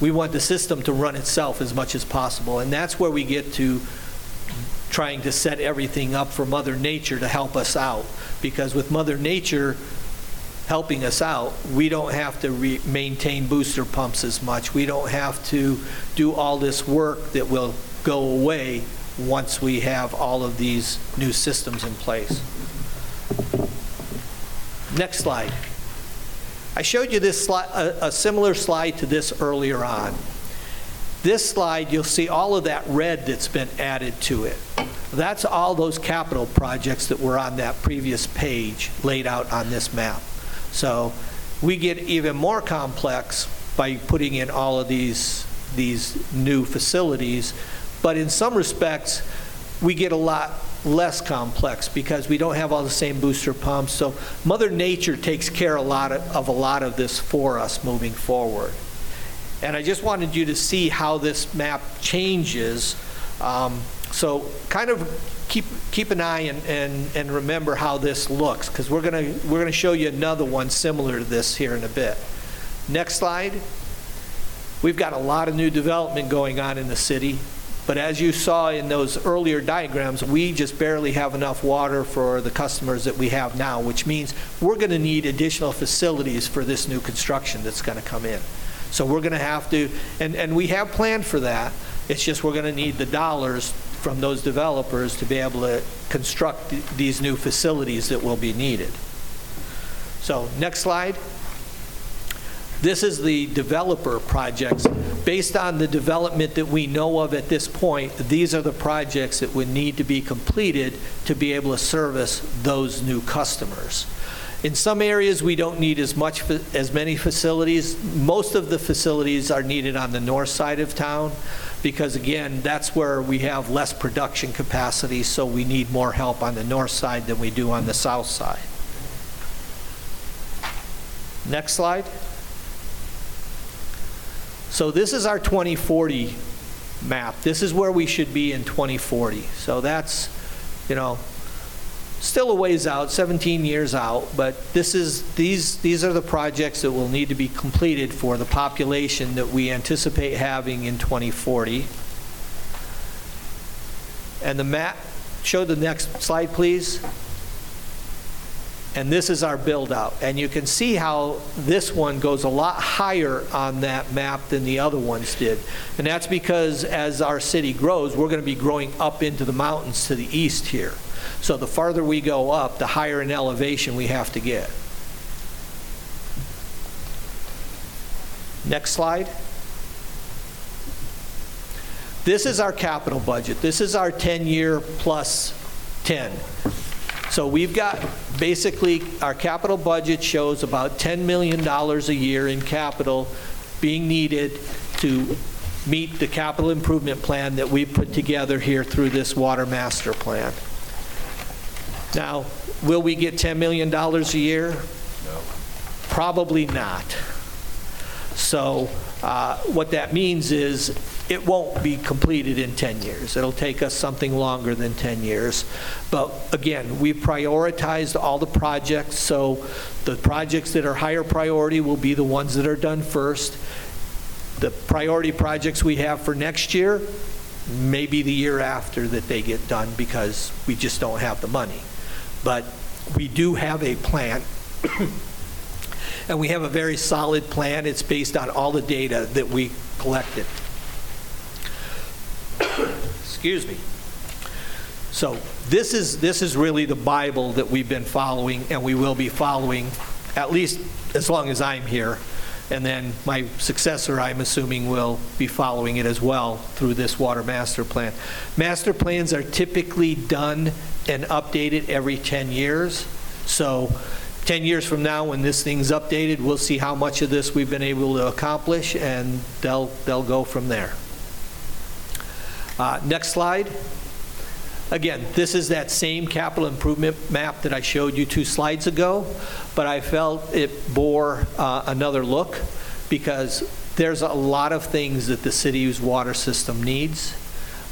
we want the system to run itself as much as possible. And that's where we get to trying to set everything up for Mother Nature to help us out. Because with Mother Nature helping us out, we don't have to re- maintain booster pumps as much. We don't have to do all this work that will go away once we have all of these new systems in place. Next slide. I showed you this slide, a, a similar slide to this earlier on. This slide, you'll see all of that red that's been added to it. That's all those capital projects that were on that previous page laid out on this map. So we get even more complex by putting in all of these, these new facilities. But in some respects, we get a lot less complex because we don't have all the same booster pumps. So Mother Nature takes care a lot of, of a lot of this for us moving forward. And I just wanted you to see how this map changes. Um, So kind of keep, keep an eye and, and, and remember how this looks, because we're to, we're to show you another one similar to this here in a bit. Next slide. We've got a lot of new development going on in the city, but as you saw in those earlier diagrams, we just barely have enough water for the customers that we have now, which means we're going to need additional facilities for this new construction that's going to come in. So we're going to have to, and, and we have planned for that. It's just we're going to need the dollars from those developers to be able to construct th- these new facilities that will be needed. So, next slide. This is the developer projects. Based on the development that we know of at this point, these are the projects that would need to be completed to be able to service those new customers. In some areas, we don't need as much, as many facilities. Most of the facilities are needed on the north side of town because, again, that's where we have less production capacity, so we need more help on the north side than we do on the south side. Next slide. So this is our 2040 map. This is where we should be in 2040. So that's, you know, still a ways out, 17 years out, but this is, these, these are the projects that will need to be completed for the population that we anticipate having in 2040. And the map, show the next slide, please. And this is our build-out. And you can see how this one goes a lot higher on that map than the other ones did. And that's because as our city grows, we're going to be growing up into the mountains to the east here. So the farther we go up, the higher in elevation we have to get. Next slide. This is our capital budget. This is our 10-year plus 10. So we've got, basically, our capital budget shows about $10 million a year in capital being needed to meet the capital improvement plan that we put together here through this water master plan. Now, will we get $10 million a year? No. Probably not. So uh, what that means is it won't be completed in 10 years. It'll take us something longer than 10 years. But again, we prioritized all the projects, so the projects that are higher priority will be the ones that are done first. The priority projects we have for next year maybe the year after that they get done because we just don't have the money. But we do have a plan and we have a very solid plan. It's based on all the data that we collected. Excuse me. So this is, this is really the Bible that we've been following and we will be following at least as long as I'm here. And then my successor, I'm assuming, will be following it as well through this water master plan. Master plans are typically done and updated every 10 years. So 10 years from now, when this thing's updated, we'll see how much of this we've been able to accomplish, and they'll, they'll go from there. Uh, Next slide. Again, this is that same capital improvement map that I showed you two slides ago, but I felt it bore uh, another look because there's a lot of things that the city's water system needs.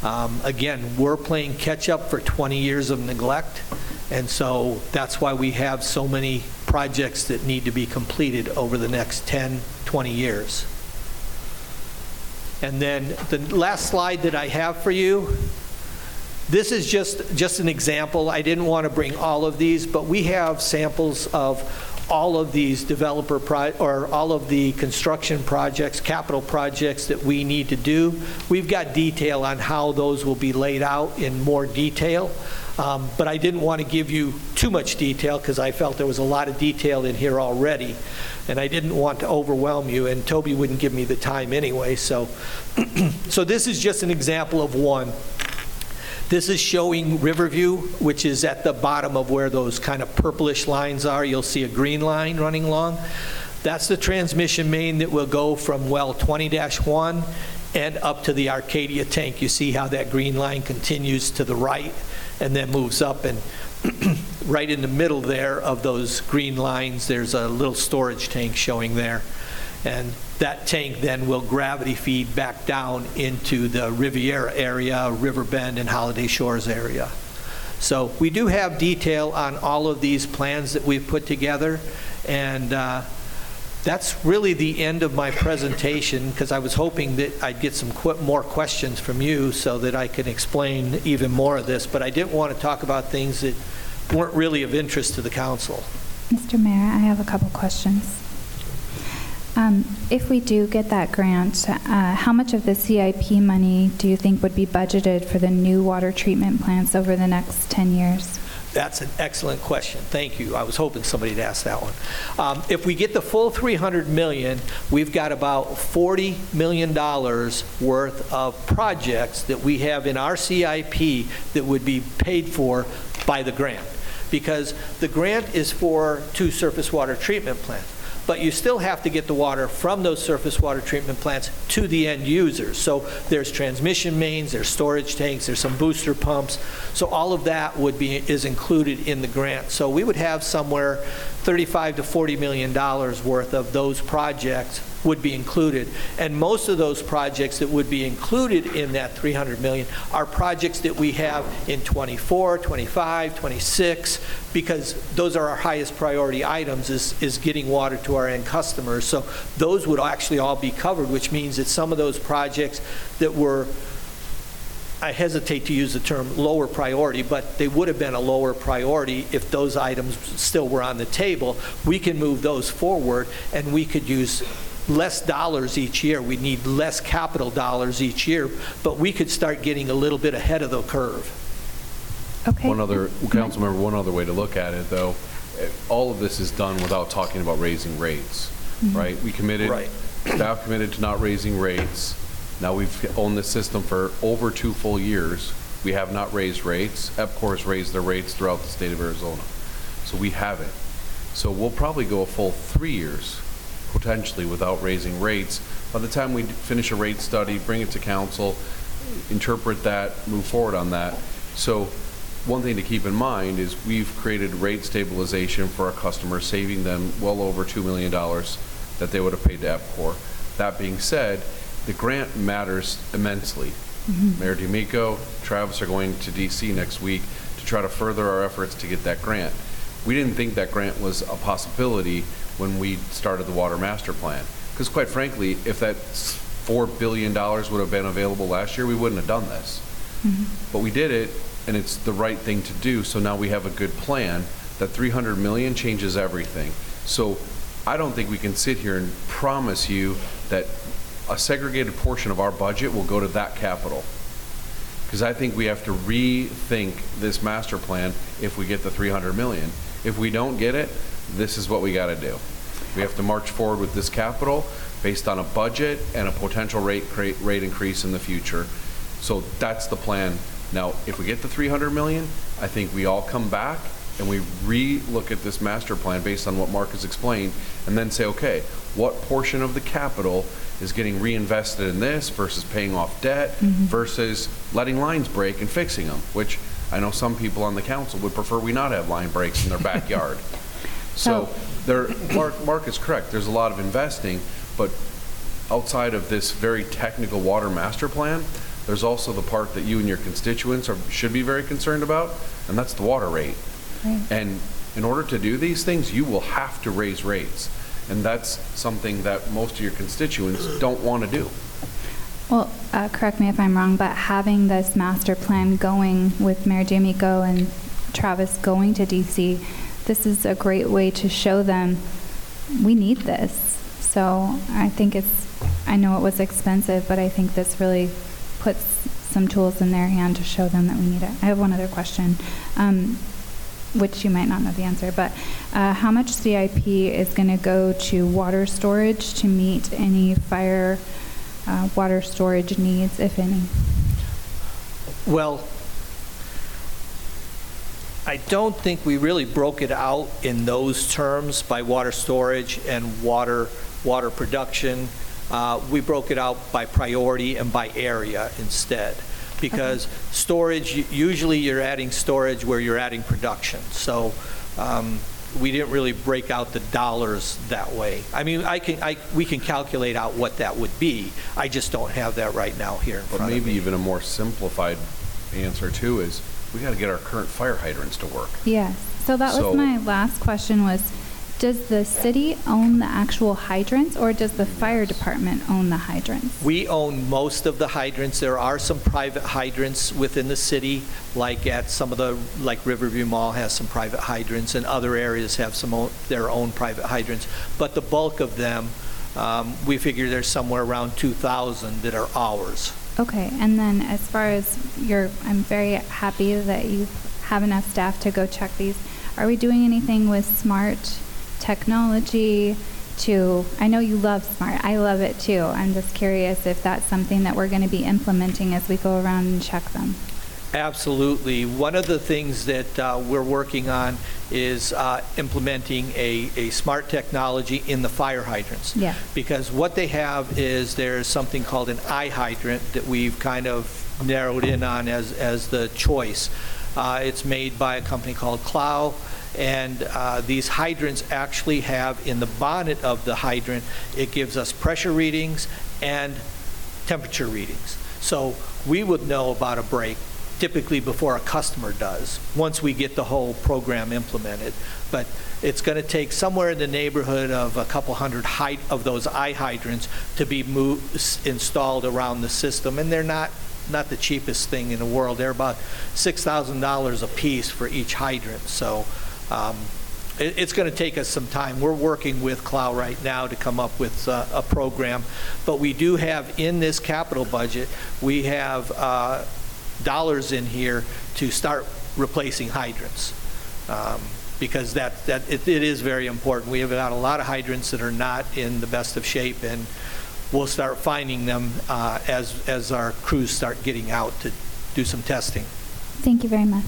Um, Again, we're playing catch-up for 20 years of neglect, and so that's why we have so many projects that need to be completed over the next 10, 20 years. And then the last slide that I have for you, this is just, just an example. I didn't want to bring all of these, but we have samples of all of these developer, pro- or all of the construction projects, capital projects that we need to do. We've got detail on how those will be laid out in more detail. Um, But I didn't want to give you too much detail because I felt there was a lot of detail in here already, and I didn't want to overwhelm you, and Toby wouldn't give me the time anyway, so. So this is just an example of one. This is showing Riverview, which is at the bottom of where those kind of purplish lines are. You'll see a green line running along. That's the transmission main that will go from well 20-1 and up to the Arcadia tank. You see how that green line continues to the right and then moves up, and right in the middle there of those green lines, there's a little storage tank showing there. And that tank then will gravity feed back down into the Riviera area, River Bend, and Holiday Shores area. So we do have detail on all of these plans that we've put together, and uh, that's really the end of my presentation, because I was hoping that I'd get some que- more questions from you so that I could explain even more of this, but I didn't want to talk about things that weren't really of interest to the council. Mr. Mayor, I have a couple questions. Um, If we do get that grant, uh, how much of the CIP money do you think would be budgeted for the new water treatment plants over the next 10 years? That's an excellent question. Thank you. I was hoping somebody'd ask that one. Um, If we get the full 300 million, we've got about $40 million worth of projects that we have in our CIP that would be paid for by the grant. Because the grant is for two surface water treatment plants but you still have to get the water from those surface water treatment plants to the end users. So there's transmission mains, there's storage tanks, there's some booster pumps. So all of that would be, is included in the grant. So we would have somewhere 35 to 40 million dollars worth of those projects would be included. And most of those projects that would be included in that 300 million are projects that we have in 24, 25, 26, because those are our highest priority items, is, is getting water to our end customers. So those would actually all be covered, which means that some of those projects that were I hesitate to use the term lower priority, but they would have been a lower priority if those items still were on the table. We can move those forward, and we could use less dollars each year. We need less capital dollars each year, but we could start getting a little bit ahead of the curve. Okay. One other, council member, one other way to look at it, though, eh, all of this is done without talking about raising rates, right? We committed, Right. staff committed to not raising rates. Now, we've owned this system for over two full years. We have not raised rates. EPCOR has raised their rates throughout the state of Arizona. So we haven't. So we'll probably go a full three years, potentially, without raising rates. By the time we finish a rate study, bring it to council, interpret that, move forward on that. So one thing to keep in mind is we've created rate stabilization for our customers, saving them well over $2 million that they would have paid to EPCOR. That being said, the grant matters immensely. Mm-hmm. Mayor D'Amico, Travis are going to DC next week to try to further our efforts to get that grant. We didn't think that grant was a possibility when we started the Water Master Plan. Because quite frankly, if that $4 billion would have been available last year, we wouldn't have done this. Mm-hmm. But we did it, and it's the right thing to do, so now we have a good plan. That 300 million changes everything. So I don't think we can sit here and promise you that a segregated portion of our budget will go to that capital. Because I think we have to rethink this master plan if we get the 300 million. If we don't get it, this is what we got to do. We have to march forward with this capital based on a budget and a potential rate, cra- rate increase in the future. So that's the plan. Now, if we get the 300 million, I think we all come back and we re-look at this master plan based on what Mark has explained, and then say, okay, what portion of the capital is getting reinvested in this versus paying off debt mm-hmm. versus letting lines break and fixing them, which I know some people on the council would prefer we not have line breaks in their backyard. So So- there, Mark, Mark is correct, there's a lot of investing, but outside of this very technical water master plan, there's also the part that you and your constituents are, should be very concerned about, and that's the water rate. Right. And in order to do these things, you will have to raise rates. And that's something that most of your constituents don't want to do. Well, uh, correct me if I'm wrong, but having this master plan going with Mayor D'Amico and Travis going to DC, this is a great way to show them we need this. So I think it's, I know it was expensive, but I think this really puts some tools in their hand to show them that we need it. I have one other question, um, which you might not know the answer, but uh, how much CIP is going to go to water storage to meet any fire uh, water storage needs, if any? Well, I don't think we really broke it out in those terms by water storage and water, water production. Uh, We broke it out by priority and by area instead. Because storage, usually you're adding storage where you're adding production. So um, we didn't really break out the dollars that way. I mean, I can, I, we can calculate out what that would be. I just don't have that right now here in But front of maybe me. even a more simplified answer too is, we gotta get our current fire hydrants to work. Yes. So that So- was my last question was, does the city own the actual hydrants or does the fire department own the hydrants? We own most of the hydrants. There are some private hydrants within the city, like at some of the, like Riverview Mall has some private hydrants, and other areas have some, own- their own private hydrants. But the bulk of them, um, we figure there's somewhere around 2,000 that are ours. Okay, and then as far as your, I'm very happy that you have enough staff to go check these. Are we doing anything with smart technology to, I know you love smart, I love it too. I'm just curious if that's something that we're going to be implementing as we go around and check them. Absolutely. One of the things that uh, we're working on is uh, implementing a, a smart technology in the fire hydrants. Yeah. Because what they have is there's something called an eye hydrant that we've kind of narrowed in on as, as the choice. Uh, It's made by a company called Clow, and uh, these hydrants actually have in the bonnet of the hydrant, it gives us pressure readings and temperature readings. So we would know about a break typically before a customer does, once we get the whole program implemented. But it's going to take somewhere in the neighborhood of a couple hundred height of those eye hydrants to be mo- s- installed around the system, and they're not, not the cheapest thing in the world. They're about $6,000 a piece for each hydrant, so um, it- It's going to take us some time. We're working with Clow right now to come up with uh, a program, but we do have in this capital budget, we have uh, dollars in here to start replacing hydrants, Um, because that, that, it it is very important. We have got a lot of hydrants that are not in the best of shape, and we'll start finding them uh, as, as our crews start getting out to do some testing. Thank you very much.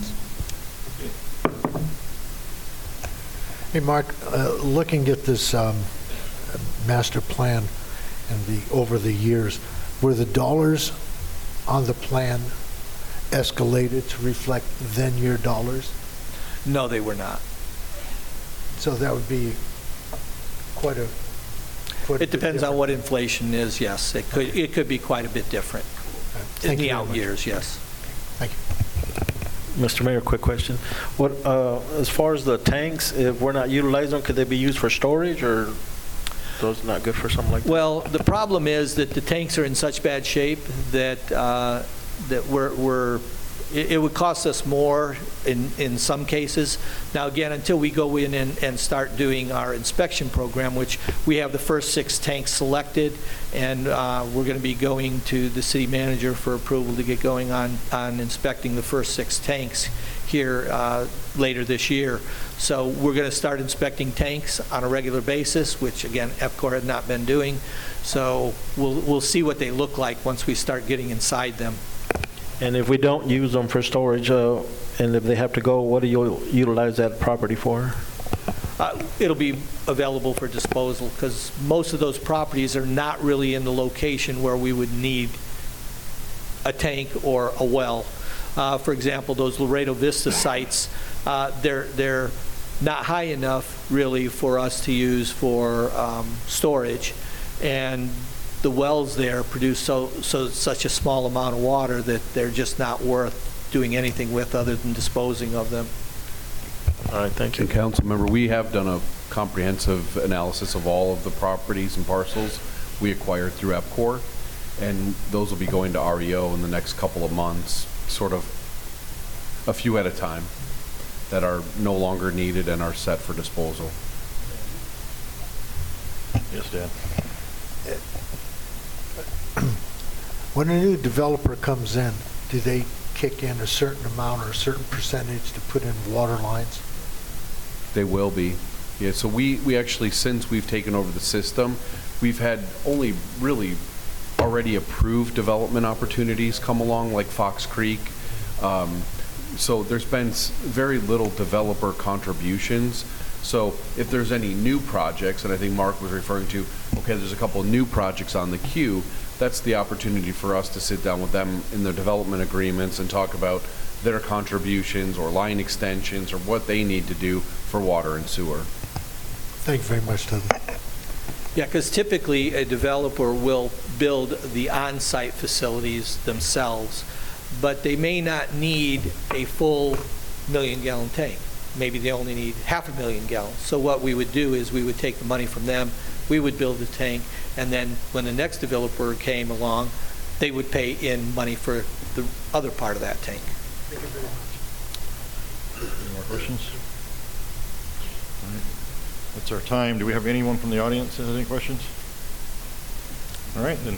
Hey, Mark, uh, looking at this um, master plan and the, over the years, were the dollars on the plan escalated to reflect then-year dollars? No, they were not. So that would be quite a, quite a It bit depends on what inflation is, yes. It could, it could be quite a bit different in Thank the out much. years, yes. Thank you. Mr. Mayor, quick question. What, uh, as far as the tanks, if we're not utilizing them, could they be used for storage or those not good for something like that? Well, the problem is that the tanks are in such bad shape that, uh, that we're, we're, it it would cost us more in, in some cases. Now, again, until we go in and, and start doing our inspection program, which we have the first six tanks selected, and uh, we're going to be going to the city manager for approval to get going on, on inspecting the first six tanks here uh, later this year. So we're going to start inspecting tanks on a regular basis, which again, EPCOR had not been doing. So we'll, we'll see what they look like once we start getting inside them. And if we don't use them for storage, uh, and if they have to go, what do you utilize that property for? Uh, It'll be available for disposal because most of those properties are not really in the location where we would need a tank or a well. Uh, For example, those Laredo Vista sites, uh, they're, they're not high enough really for us to use for um, storage. And the wells there produce so, so such a small amount of water that they're just not worth doing anything with other than disposing of them. All right, thank you. And council member, we have done a comprehensive analysis of all of the properties and parcels we acquired through EPCOR, and those will be going to REO in the next couple of months, sort of a few at a time, that are no longer needed and are set for disposal. Yes, Dan. When a new developer comes in, do they kick in a certain amount or a certain percentage to put in water lines? They will be. Yeah, so we, we actually, since we've taken over the system, we've had only really already approved development opportunities come along, like Fox Creek. Um, So there's been very little developer contributions. So if there's any new projects, and I think Mark was referring to, okay, there's a couple new projects on the queue, that's the opportunity for us to sit down with them in their development agreements and talk about their contributions or line extensions or what they need to do for water and sewer. Thank you very much, Toby. Yeah, because typically, a developer will build the on-site facilities themselves, but they may not need a full million-gallon tank. Maybe they only need half a million gallons. So what we would do is we would take the money from them, we would build the tank, and then when the next developer came along, they would pay in money for the other part of that tank. Thank you very much. Any more questions? All right. That's our time. Do we have anyone from the audience that has any questions? All right, then,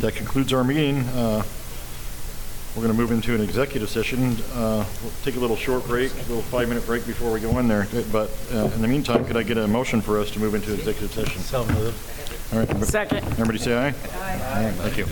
that concludes our meeting. Uh, We're going to move into an executive session. Uh, We'll take a little short break, a little five-minute break before we go in there. But uh, in the meantime, could I get a motion for us to move into executive session? So moved. All right. Second. Everybody say aye? Aye. Thank you.